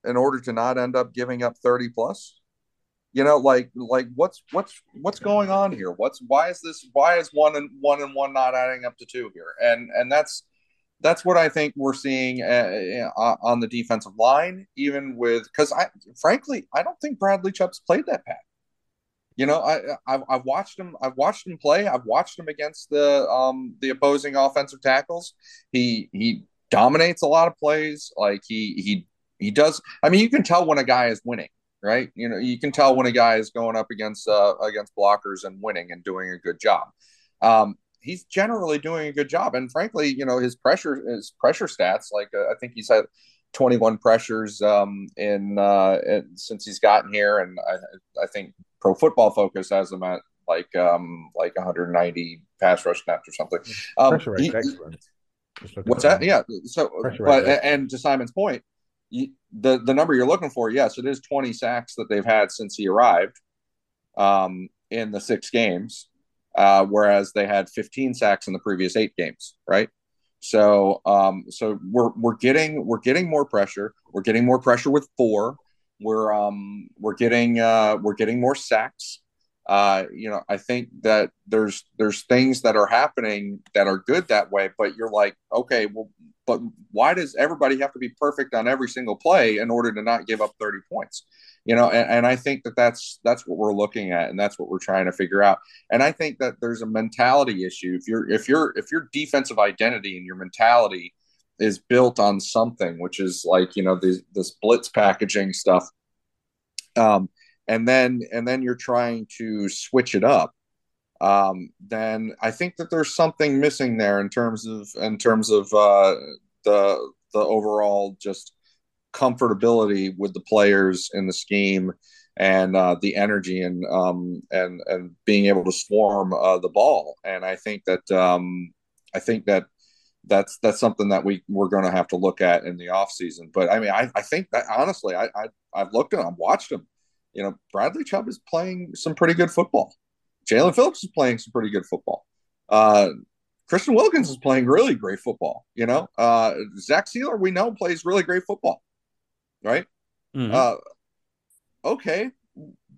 Speaker 4: in order to not end up giving up 30 plus you know like like what's what's what's going on here what's why is this why is one and one and one not adding up to two here and and that's that's what I think we're seeing uh, uh, on the defensive line, even with because I frankly I don't think Bradley Chubb's played that bad. You know, I I've, I've, watched him. I've watched him play. I've watched him against the um the opposing offensive tackles. He he dominates a lot of plays. Like he he he does. I mean, you can tell when a guy is winning, right? You know, you can tell when a guy is going up against uh, against blockers and winning and doing a good job. Um, he's generally doing a good job. And frankly, you know, his pressure his pressure stats, like uh, I think he's had 21 pressures um, in, uh, in, since he's gotten here, and I, I think Pro Football Focus has him at like um, like 190 pass rush snaps or something. Um, pressure rate excellent. What's that? Yeah. So, but and to Simon's point, the the number you're looking for, yes, it is 20 sacks that they've had since he arrived um, in the six games uh, whereas they had 15 sacks in the previous eight games, right? So, um, so we're we're getting we're getting more pressure. We're getting more pressure with four. We're um we're getting uh, we're getting more sacks. Uh, you know, I think that there's there's things that are happening that are good that way, but you're like, okay, well, but why does everybody have to be perfect on every single play in order to not give up 30 points? you know and, and, i think that that's that's what we're looking at and that's what we're trying to figure out and i think that there's a mentality issue if you're if you're if your defensive identity and your mentality is built on something which is like you know this, this blitz packaging stuff um and then and then you're trying to switch it up um then i think that there's something missing there in terms of in terms of uh the the overall just comfortability with the players in the scheme and uh, the energy and um, and and being able to swarm uh, the ball. And I think that um, I think that that's that's something that we we're going to have to look at in the off season. But I mean, I, I think that honestly, I, I I've looked at, I've watched him. You know, Bradley Chubb is playing some pretty good football. Jaelan Phillips is playing some pretty good football. Uh, Christian Wilkins is playing really great football. You know, uh, Zach Sieler we know plays really great football right? Mm-hmm. Uh, okay,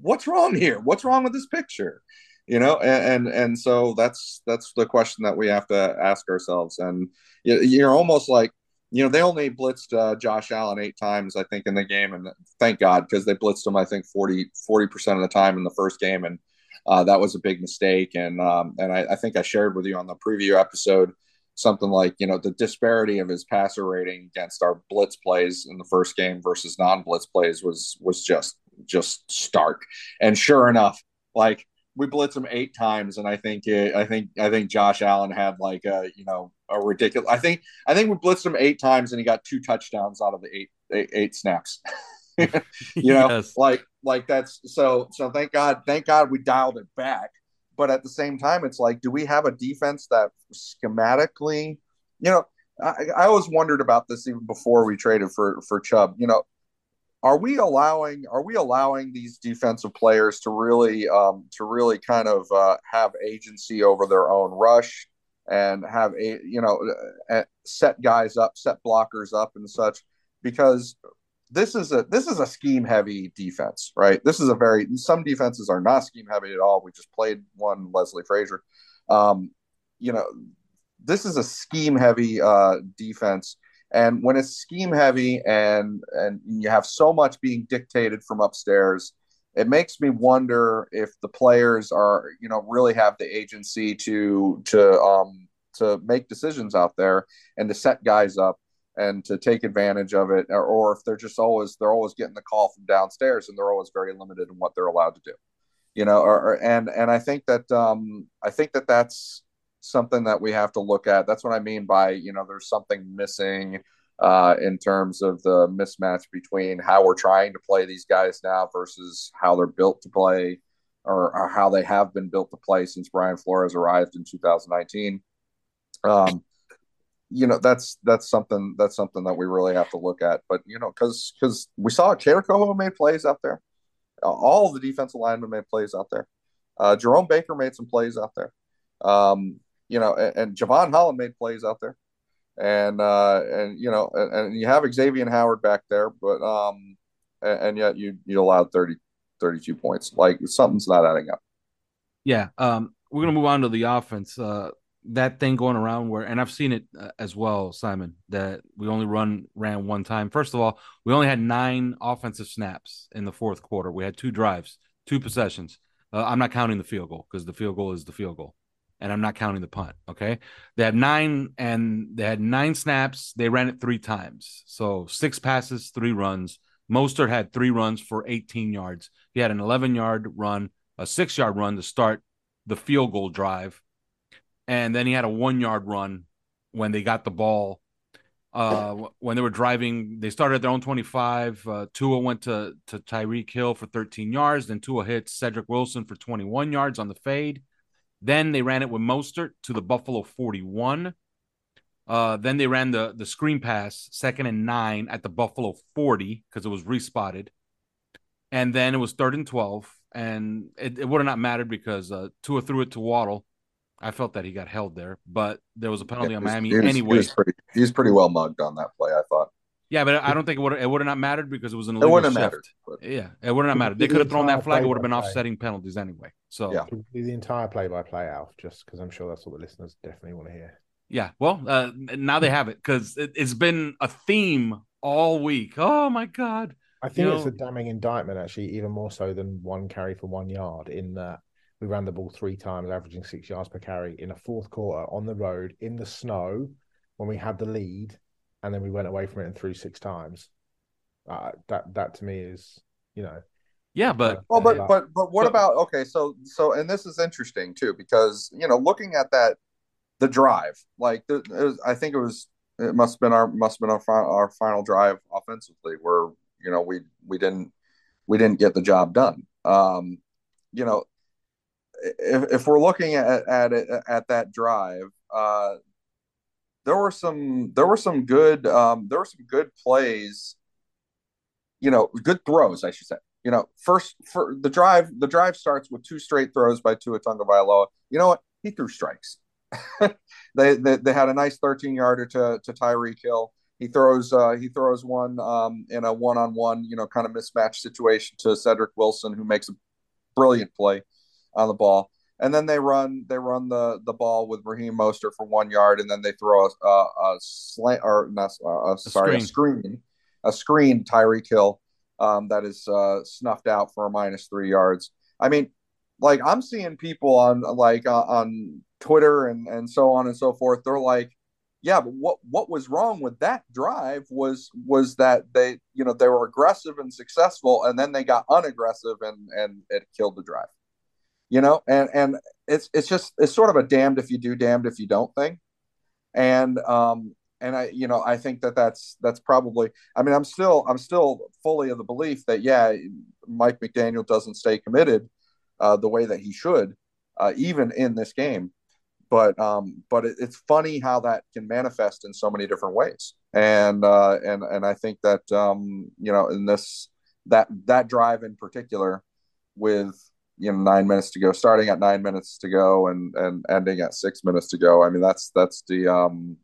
Speaker 4: what's wrong here? What's wrong with this picture? You know, and, and and so that's that's the question that we have to ask ourselves. And you're almost like, you know, they only blitzed uh, Josh Allen eight times, I think, in the game, and thank God because they blitzed him, I think, 40 percent of the time in the first game, and uh, that was a big mistake. And um, and I, I think I shared with you on the preview episode something like you know the disparity of his passer rating against our blitz plays in the first game versus non-blitz plays was was just just stark. And sure enough like we blitzed him eight times. And i think it, i think i think josh allen had like a you know a ridiculous i think i think we blitzed him eight times and he got two touchdowns out of the eight eight, eight snaps you know yes. like like that's so so thank god thank god we dialed it back but at the same time, it's like, do we have a defense that schematically, you know, I, I always wondered about this even before we traded for for Chubb. You know, are we allowing are we allowing these defensive players to really um, to really kind of uh, have agency over their own rush and have a you know uh, set guys up, set blockers up, and such? Because this is a this is a scheme heavy defense, right? This is a very some defenses are not scheme heavy at all. We just played one Leslie Frazier. Um, you know, this is a scheme heavy uh, defense, and when it's scheme heavy and and you have so much being dictated from upstairs, it makes me wonder if the players are you know really have the agency to to um to make decisions out there and to set guys up and to take advantage of it, or, or if they're just always they're always getting the call from downstairs and they're always very limited in what they're allowed to do. you know, or, or, and and I think that um, I think that that's something that we have to look at. That's what I mean by you know there's something missing uh, in terms of the mismatch between how we're trying to play these guys now versus how they're built to play or, or how they have been built to play since Brian Flores arrived in 2019. Um, you know that's that's something that's something that we really have to look at. But you know, because because we saw Kader made plays out there, all of the defensive linemen made plays out there. Uh, Jerome Baker made some plays out there. Um, you know, and, and Jevon Holland made plays out there and uh, and you know, and, and, you have Xavier Howard back there, but um, and, and, yet you you allowed 30, 32 points. Like something's not adding up.
Speaker 2: Yeah, um, we're gonna move on to the offense. Uh, that thing going around where, and I've seen it uh, as well, Simon. That we only run ran one time. First of all, we only had nine offensive snaps in the fourth quarter. We had two drives, two possessions. Uh, I'm not counting the field goal because the field goal is the field goal and I'm not counting the punt. Okay. They had nine and they had nine snaps. They ran it three times. So six passes, three runs. Mostert had three runs for 18 yards. He had an 11 yard run, a six yard run to start the field goal drive. And then he had a one yard run when they got the ball. Uh, when they were driving, they started at their own 25. Uh, Tua went to, to Tyreek Hill for 13 yards. Then Tua hit Cedrick Wilson for 21 yards on the fade. Then they ran it with Mostert to the Buffalo 41. Uh, then they ran the the screen pass, second and nine at the Buffalo 40 because it was respotted. And then it was third and 12. And it, it would have not mattered because uh, Tua threw it to Waddle. I felt that he got held there, but there was a penalty yeah, on Miami
Speaker 4: he was,
Speaker 2: anyway.
Speaker 4: He's pretty, he was pretty well mugged on that play, I thought.
Speaker 2: Yeah, but I don't think it would it would have not mattered because it was an illegal it wouldn't shift. Mattered, but... Yeah, it would have not mattered. They could have thrown that flag. It would have been offsetting penalties anyway. So
Speaker 3: yeah, the entire play-by-play out, just because I'm sure that's what the listeners definitely want to hear.
Speaker 2: Yeah, well, uh, now they have it because it, has been a theme all week. Oh my god!
Speaker 3: I think you it's know... a damning indictment, actually, even more so than one carry for one yard. In that we ran the ball three times, averaging six yards per carry in a fourth quarter on the road in the snow when we had the lead and then we went away from it and threw six times. Uh, that that to me is, you know,
Speaker 2: yeah, but
Speaker 4: well, but but but what about okay? So so and this is interesting too because you know looking at that the drive like was, I think it was it must have been our must have been our final, our final drive offensively where you know we we didn't we didn't get the job done. Um, you know, if, if we're looking at at it, at that drive, uh, there were some there were some good um, there were some good plays. You know, good throws, I should say. You know, first for the drive, the drive starts with two straight throws by Tua Tagovailoa. You know what? He threw strikes. they, they, they had a nice 13 yarder to to Tyreek Hill. He throws uh, he throws one um, in a one on one you know kind of mismatch situation to Cedrick Wilson who makes a brilliant play on the ball and then they run they run the the ball with Raheem Mostert for one yard, and then they throw a, a, a slant or not uh, a, sorry screen. a screen a screen Tyreek Hill um, that is uh, snuffed out for a minus three yards. I mean, like I'm seeing people on like uh, on Twitter and and so on and so forth. They're like, yeah, but what what was wrong with that drive was was that they you know they were aggressive and successful, and then they got unaggressive and and it killed the drive you know, and and it's it's just it's sort of a damned if you do, damned if you don't thing, and um and I you know I think that that's that's probably I mean I'm still I'm still fully of the belief that yeah Mike McDaniel doesn't stay committed uh, the way that he should uh, even in this game, but um but it, it's funny how that can manifest in so many different ways, and uh, and and I think that um you know in this that that drive in particular with you know nine minutes to go starting at nine minutes to go and and ending at six minutes to go. I mean that's that's the um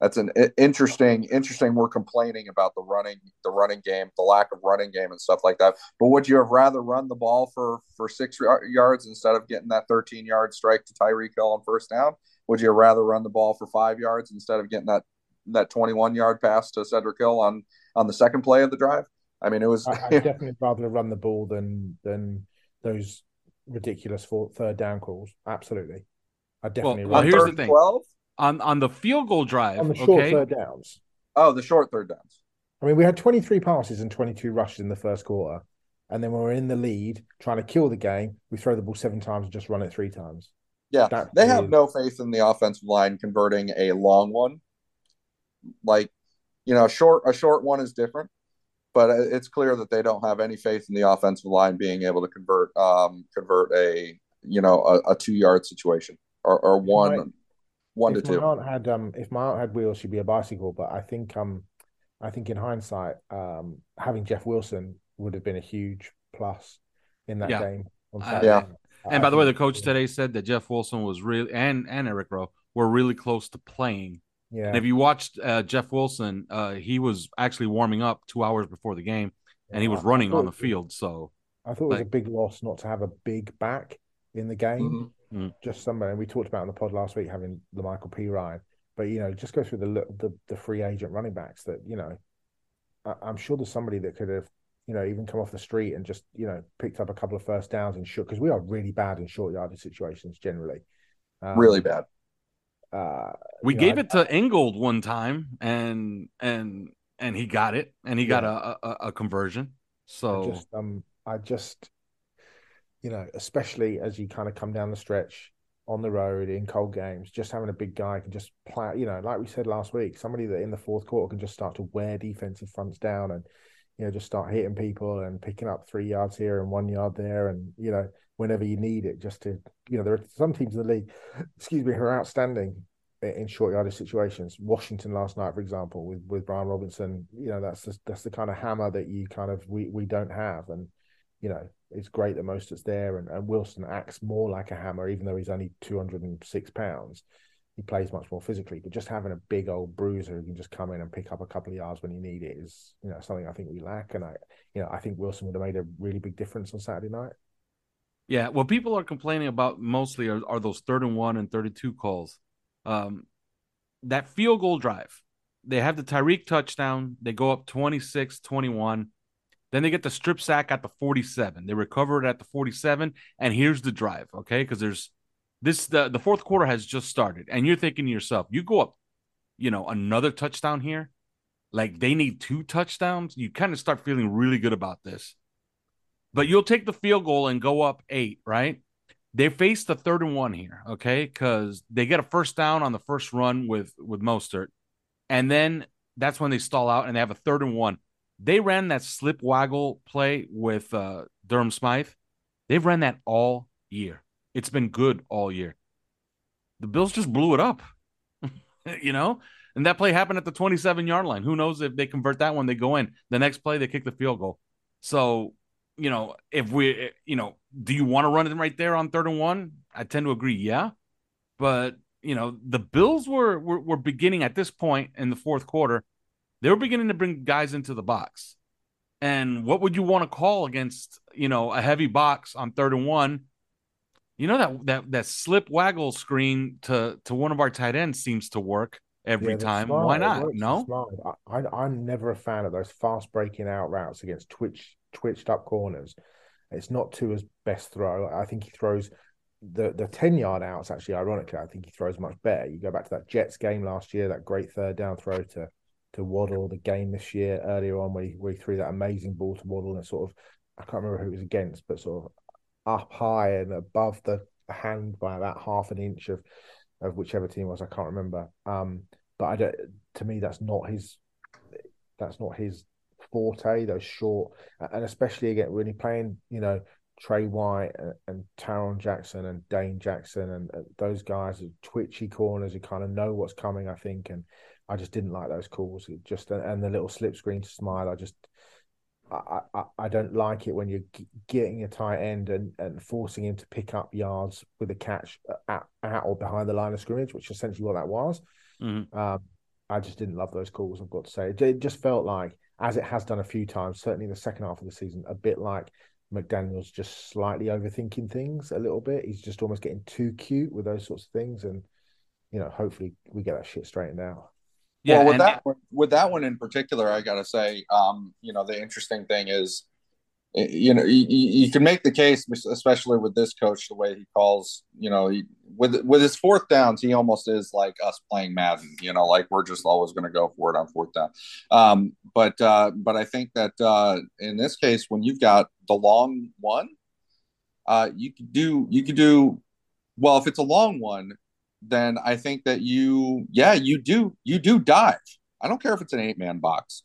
Speaker 4: that's an interesting interesting we're complaining about the running the running game the lack of running game and stuff like that. But would you have rather run the ball for for six yards instead of getting that 13 yard strike to Tyreek Hill on first down? Would you rather run the ball for five yards instead of getting that that 21 yard pass to Cedric Hill on on the second play of the drive? I mean it was
Speaker 3: I, would definitely rather run the ball than than those ridiculous for third down calls. Absolutely. I definitely.
Speaker 2: Well, well here's the thing. 12? On on the field goal drive,
Speaker 3: on the short okay? third downs.
Speaker 4: Oh, the short third downs.
Speaker 3: I mean, we had 23 passes and 22 rushes in the first quarter. and then when we're in the lead, trying to kill the game, we throw the ball seven times and just run it three times.
Speaker 4: Yeah,
Speaker 3: That
Speaker 4: they have
Speaker 3: is-
Speaker 4: no faith in the offensive line converting a long one. Like, you know, a short a short one is different, but it's clear that they don't have any faith in the offensive line being able to convert um convert a you know a, a two yard situation or, or one
Speaker 3: my-
Speaker 4: one to
Speaker 3: if my
Speaker 4: two.
Speaker 3: aunt had um if my aunt had wheels, she'd be a bicycle. But I think um I think in hindsight, um having Jeff Wilson would have been a huge plus in that
Speaker 2: Yeah.
Speaker 3: game. On
Speaker 2: Uh,
Speaker 4: Yeah.
Speaker 2: And by the way, the coach today said that Jeff Wilson was really and and Eric Rowe were really close to playing.
Speaker 3: Yeah,
Speaker 2: And if you watched uh, Jeff Wilson, uh, he was actually warming up two hours before the game, and he was
Speaker 3: I- I
Speaker 2: running on the field. So
Speaker 3: I thought it was a big loss not to have a big back in the game.
Speaker 4: Mhm.
Speaker 3: Just somebody and we talked about on the pod last week having the Michael P. Ryan, but you know, just go through the li- the, the free agent running backs that you know. I, I'm sure there's somebody that could have, you know, even come off the street and just you know picked up a couple of first downs and short because we are really bad in short yardage situations generally. Um,
Speaker 4: Really bad.
Speaker 3: Uh,
Speaker 2: we
Speaker 3: you know,
Speaker 2: gave
Speaker 3: I-
Speaker 2: it to Ingold one time, and and and he got it, and he got a, a a conversion.
Speaker 3: I
Speaker 2: So
Speaker 3: just um I just you know, especially as you kind of come down the stretch on the road in cold games, just having a big guy can just play, you know, like we said last week, somebody that in the fourth quarter can just start to wear defensive fronts down and you know, just start hitting people and picking up three yards here and one yard there and you know, whenever you need it, just to you know, there are some teams in the league, excuse me, who are outstanding in short yardage situations. Washington last night, for example, with with Brian Robinson, you know, that's the, that's the kind of hammer that you kind of we we don't have, and you know, it's great that most Mostert's there, and, and Wilson acts more like a hammer, even though he's only two hundred and six pounds. He plays much more physically, but just having a big old bruiser who can just come in and pick up a couple of yards when you need it is, you know, something I think we lack. And I, you know, I think Wilson would have made a really big difference on Saturday night.
Speaker 2: yeah, what people are complaining about mostly are, are those third and one and thirty two calls. Um, that field goal drive, they have the Tyreek touchdown. They go up 26-21. Then they get the strip sack at the 47. They recover it at the 47. And here's the drive, okay? Because there's this the, the fourth quarter has just started. And you're thinking to yourself, you go up, you know, another touchdown here. Like they need two touchdowns. You kind of start feeling really good about this. But you'll take the field goal and go up eight, right? They face the third and one here, okay? Because they get a first down on the first run with with Mostert, and then that's when they stall out and they have a third and one. They ran that slip waggle play with uh, Durham Smythe. They've ran that all year. It's been good all year. The Bills just blew it up, you know. And that play happened at the 27 yard line. Who knows if they convert that one? They go in. The next play, they kick the field goal. So you know, if we, you know, do you want to run it right there on third and one? I tend to agree, yeah. But you know, the Bills were were, were beginning at this point in the fourth quarter. They were beginning to bring guys into the box. And what would you want to call against, you know, a heavy box on third and one? You know that that that slip waggle screen to to one of our tight ends seems to work every
Speaker 3: Yeah,
Speaker 2: time.
Speaker 3: smart.
Speaker 2: Why not? No.
Speaker 3: I, I, I'm never a fan of those fast breaking out routes against twitch twitched up corners. It's not Tua's best throw. I think he throws the the ten yard outs. Actually, ironically, I think he throws much better. You go back to that Jets game last year, that great third down throw to to Waddle. The game this year earlier on, where he, where he threw that amazing ball to Waddle and sort of I can't remember who it was against, but sort of up high and above the hand by about half an inch of of whichever team was. I can't remember. Um, but I don't. To me, that's not his. That's not his forte. Those short, and especially again when you're playing, you know, Trey White and, and Taron Jackson and Dane Jackson and, those guys, twitchy corners who kind of know what's coming. I think, and I just didn't like those calls. It just and the little slip screen to smile. I just. I, I, I don't like it when you're g- getting a tight end and, and forcing him to pick up yards with a catch at, at or behind the line of scrimmage, which is essentially what that was.
Speaker 2: Mhm.
Speaker 3: Um, I just didn't love those calls. I've got to say, it, it just felt like, as it has done a few times, certainly in the second half of the season, a bit like McDaniel's just slightly overthinking things a little bit. He's just almost getting too cute with those sorts of things, and you know, hopefully we get that shit straightened out.
Speaker 2: Yeah,
Speaker 4: well, with
Speaker 2: and-
Speaker 4: that one, with that one in particular, I gotta say, um, you know, the interesting thing is you know, you, you, can make the case, especially with this coach, the way he calls, you know, he, with with his fourth downs, he almost is like us playing Madden. You know, like we're just always going to go for it on fourth down. Um, but uh, but I think that uh, in this case, when you've got the long one, uh, you could do you could do well if it's a long one. Then I think that you, yeah, you do you do dive. I don't care if it's an eight man box.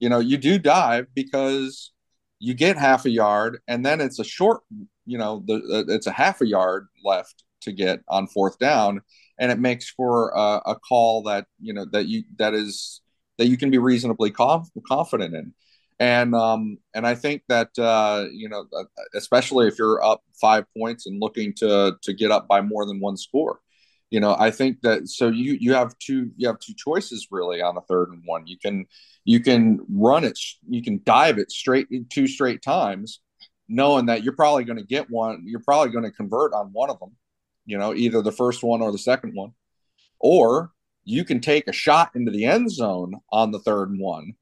Speaker 4: You know, you do dive because you get half a yard and then it's a short you know the, uh, it's a half a yard left to get on fourth down and it makes for a, a call that you know that you that is that you can be reasonably conf- confident in and um and i think that uh you know uh, especially if you're up five points and looking to to get up by more than one score you know i think that so you you have two you have two choices really on a third and one. You can you can run it you can dive it straight two straight times knowing that you're probably going to get one you're probably going to convert on one of them you know either the first one or the second one. Or you can take a shot into the end zone on the third and one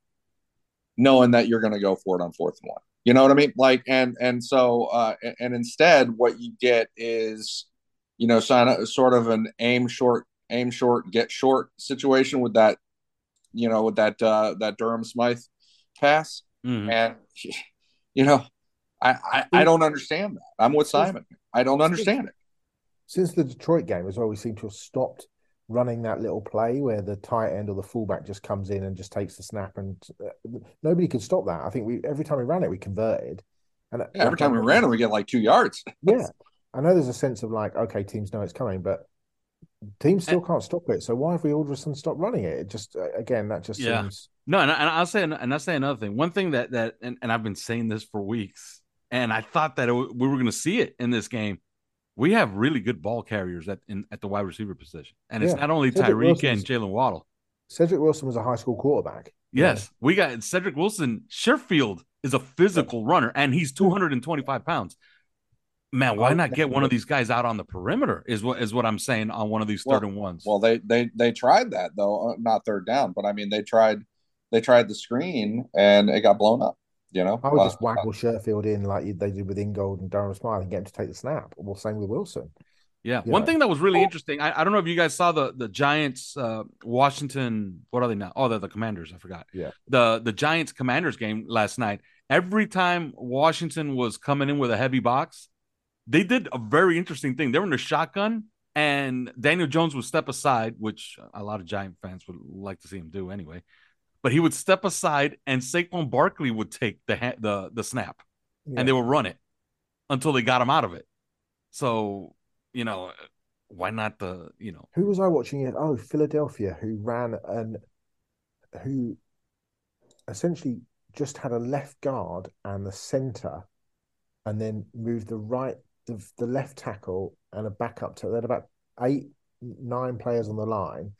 Speaker 4: knowing that you're going to go for it on fourth and one. You know what i mean? Like and and so uh and instead what you get is you know, sort of an aim short, aim short, get short situation with that, you know, with that uh, that Durham Smythe pass, mm-hmm. and you know, I, I, I don't understand that. I'm with Simon. I don't understand it.
Speaker 3: Since the Detroit game as well, we seem to have stopped running that little play where the tight end or the fullback just comes in and just takes the snap, and uh, nobody could stop that. I think we every time we ran it, we converted.
Speaker 4: And yeah, every time we ran it, we get like two yards.
Speaker 3: yeah, I know there's a sense of like, okay, teams know it's coming, but teams eh still can't stop it. So why have we all of a sudden stopped running it? It just again that just yeah. seems
Speaker 2: no. And, I, will say and I'll say another thing. One thing that that and, and I've been saying this for weeks, and I thought that it, we were going to see it in this game. We have really good ball carriers at in, at the wide receiver position, and it's yeah. not only Tyreek and Jaylen Waddle.
Speaker 3: Cedrick Wilson was a high school quarterback.
Speaker 2: Yes, yeah. we got Cedrick Wilson. Sherfield is a physical runner, and he's 225 pounds man, why not get one of these guys out on the perimeter? Is what is what I'm saying on one of these
Speaker 4: well,
Speaker 2: third and ones.
Speaker 4: Well, they they they tried that though, uh, not third down, but I mean they tried they tried the screen and it got blown up. You know,
Speaker 3: I would uh, just waggle uh, Sherfield in like they did with Ingold and Durham Smythe and get him to take the snap. Well, same with Wilson.
Speaker 2: Yeah, you one know. thing that was really interesting. I, I don't know if you guys saw the the Giants uh, Washington. What are they now? Oh, they're the Commanders. I forgot.
Speaker 3: Yeah.
Speaker 2: The the Giants Commanders game last night. Every time Washington was coming in with a heavy box, they did a very interesting thing. They were in the shotgun, and Daniel Jones would step aside, which a lot of Giant fans would like to see him do anyway. But he would step aside, and Saquon Barkley would take the ha- the the snap, yeah. and they would run it until they got him out of it. So you know, why not the you know?
Speaker 3: Who was I watching? Yet? Oh, Philadelphia, who ran and who essentially just had a left guard and the center, and then moved the right the, the left tackle and a backup to they had about eight, nine players on the line.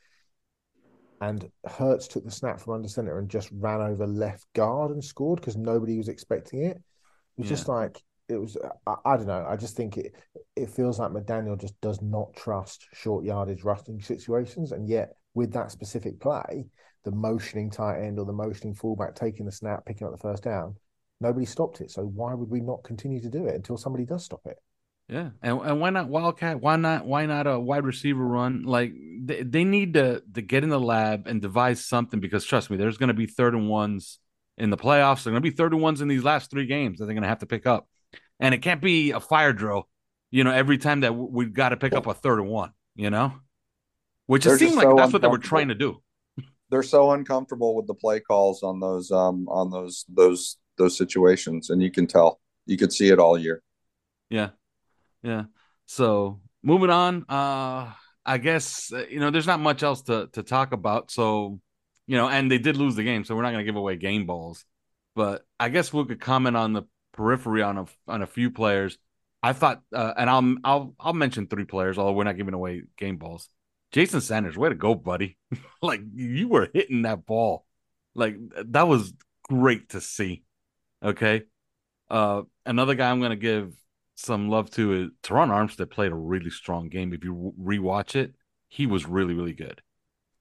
Speaker 3: And Hurts took the snap from under center and just ran over left guard and scored because nobody was expecting it. It was yeah. just like it was. I, I, don't know. I just think it it feels like McDaniel just does not trust short yardage rushing situations, and yet with that specific play, the motioning tight end or the motioning fullback taking the snap, picking up the first down, nobody stopped it. So why would we not continue to do it until somebody does stop it?
Speaker 2: Yeah, and and why not Wildcat? Why not why not a wide receiver run? Like they, they need to to get in the lab and devise something because trust me, there's going to be third and ones in the playoffs. There's going to be third and ones in these last three games that they're going to have to pick up, and it can't be a fire drill. You know, every time that we've got to pick up a third and one. You know, which it seemed like so that's what they were trying to do.
Speaker 4: They're so uncomfortable with the play calls on those um on those those those situations, and you can tell. You could see it all year.
Speaker 2: Yeah, yeah. So moving on, uh, I guess uh, you know there's not much else to to talk about. So you know, and they did lose the game, so we're not going to give away game balls. But I guess we could comment on the periphery on a on a few players. I thought, uh, and I'll I'll I'll mention three players, although we're not giving away game balls. Jason Sanders, way to go, buddy! like you were hitting that ball, like that was great to see. Okay, uh, another guy I'm going to give some love to is Terron Armstead played a really strong game. If you rewatch it, he was really, really good.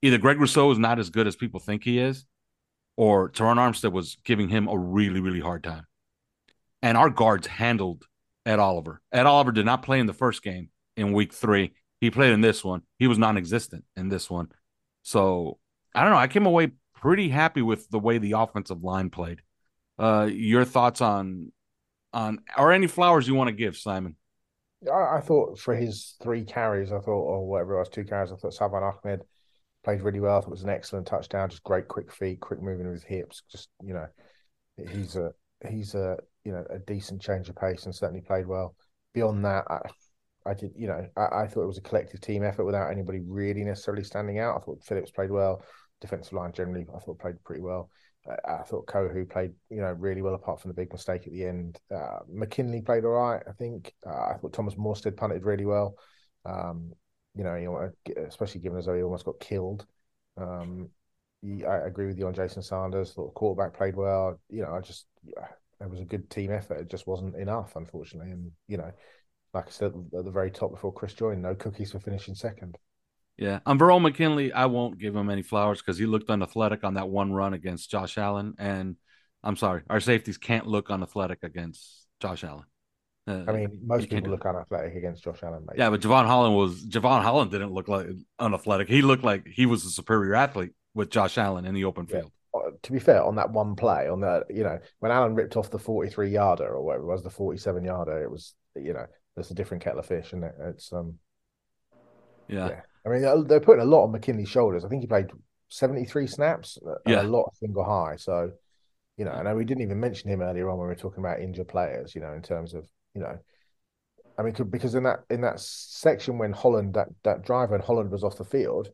Speaker 2: Either Greg Rousseau is not as good as people think he is, or Terron Armstead was giving him a really, really hard time. and our guards handled Ed Oliver. Ed Oliver did not play in the first game in week three. He played in this one. He was non-existent in this one. So I don't know. I came away pretty happy with the way the offensive line played. Uh, your thoughts on Um, on or any flowers you want to give, Simon?
Speaker 3: I, I, thought for his three carries, I thought, or whatever it was, two carries, I thought Salvon Ahmed played really well. I thought it was an excellent touchdown, just great quick feet, quick moving of his hips. Just you know, he's a he's a you know a decent change of pace and certainly played well. Beyond that, I, I did you know I, I, thought it was a collective team effort without anybody really necessarily standing out. I thought Phillips played well. Defensive line generally, I thought played pretty well. I, thought Kohou played you know really well apart from the big mistake at the end. Uh, McKinley played all right. I think uh, I thought Thomas Morstead punted really well. Um, you know, especially given as though he almost got killed. Um, I agree with you on Jason Sanders. Thought the quarterback played well. You know, I just it was a good team effort. It just wasn't enough, unfortunately. And you know, like I said at the very top before Chris joined, no cookies for finishing second.
Speaker 2: Yeah, on Verone McKinley, I won't give him any flowers because he looked unathletic on that one run against Josh Allen, and I'm sorry, our safeties can't look unathletic against Josh Allen.
Speaker 3: Uh, I mean, most people look unathletic against Josh Allen.
Speaker 2: Mate. Yeah, but Jevon Holland was Jevon Holland didn't look like unathletic. He looked like he was a superior athlete with Josh Allen in the open field.
Speaker 3: Yeah. Uh, to be fair, on that one play, on that you know when Allen ripped off the forty-three yarder or whatever it was, the forty-seven yarder, it was you know there's a different kettle of fish, and it? It's um,
Speaker 2: yeah. yeah.
Speaker 3: I mean uh, they're putting a lot on McKinley's shoulders. I think he played seventy-three snaps,
Speaker 2: yeah,
Speaker 3: a lot of single high. So you know, mm. I know uh, we didn't even mention him earlier on when we were talking about injured players. You know, in terms of you know I mean, because in that in that section when Holland that that driver and Holland was off the field,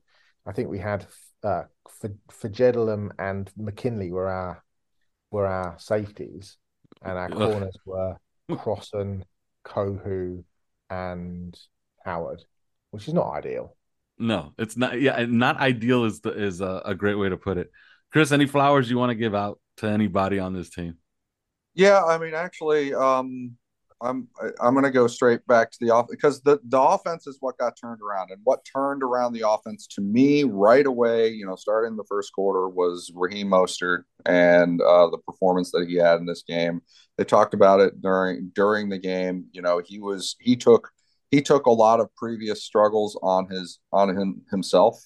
Speaker 3: I think we had uh, Fejedelem and McKinley were our were our safeties, and our corners were Crossen, Kohou, and Howard, which is not ideal.
Speaker 2: No, it's not. Yeah, not ideal is the, is a, a great way to put it. Chris, any flowers you want to give out to anybody on this team?
Speaker 4: Yeah, I mean, actually, um, I'm I'm going to go straight back to the off because the the offense is what got turned around, and what turned around the offense to me right away, you know, starting the first quarter was Raheem Mostert and uh, the performance that he had in this game. They talked about it during during the game. You know, he was he took he took a lot of previous struggles on his on him himself,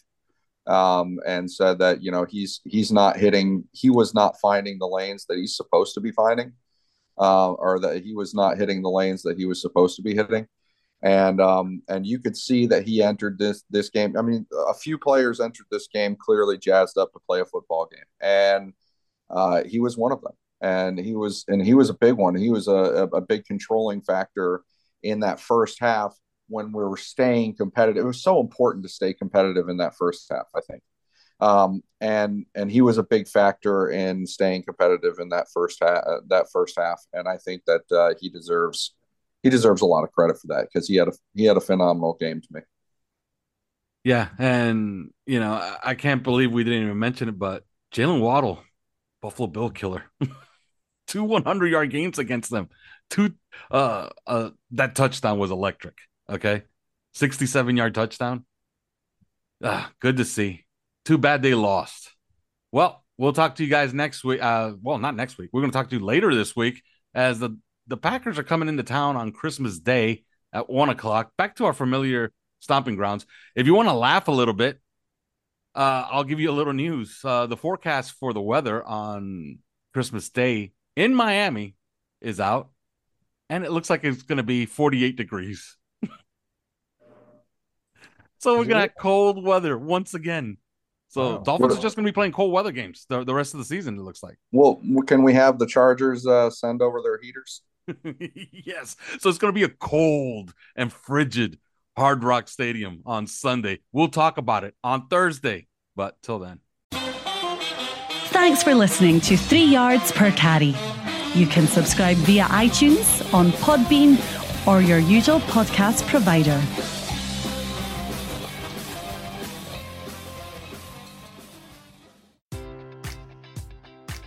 Speaker 4: um, and said that you know he's he's not hitting he was not finding the lanes that he's supposed to be finding uh, or that he was not hitting the lanes that he was supposed to be hitting. And um, and you could see that he entered this this game. I mean, a few players entered this game clearly jazzed up to play a football game, and uh, he was one of them. And he was and he was a big one. He was a, a big controlling factor in that first half when we were staying competitive. It was so important to stay competitive in that first half. I think um, and and he was a big factor in staying competitive in that first half. That first half, and I think that uh, he deserves he deserves a lot of credit for that because he had a he had a phenomenal game to me.
Speaker 2: Yeah, and you know I, can't believe we didn't even mention it, but Jaylen Waddle, Buffalo Bill killer, two 100 yard games against them. Two, uh, uh, that touchdown was electric. Okay, 67 yard touchdown. Ah, good to see. Too bad they lost. Well, we'll talk to you guys next week. Uh, well, not next week. We're going to talk to you later this week as the the Packers are coming into town on Christmas Day at one o'clock. Back to our familiar stomping grounds. If you want to laugh a little bit, uh, I'll give you a little news. Uh, the forecast for the weather on Christmas Day in Miami is out, and it looks like it's going to be 48 degrees. so we're going to have cold weather once again. So wow. Dolphins what, are just going to be playing cold weather games the, the rest of the season. It looks like.
Speaker 4: Well, can we have the Chargers uh, send over their heaters?
Speaker 2: yes. So it's going to be a cold and frigid Hard Rock Stadium on Sunday. We'll talk about it on Thursday. But till then.
Speaker 1: Thanks for listening to Three Yards Per Carry. You can subscribe via iTunes, on Podbean, or your usual podcast provider.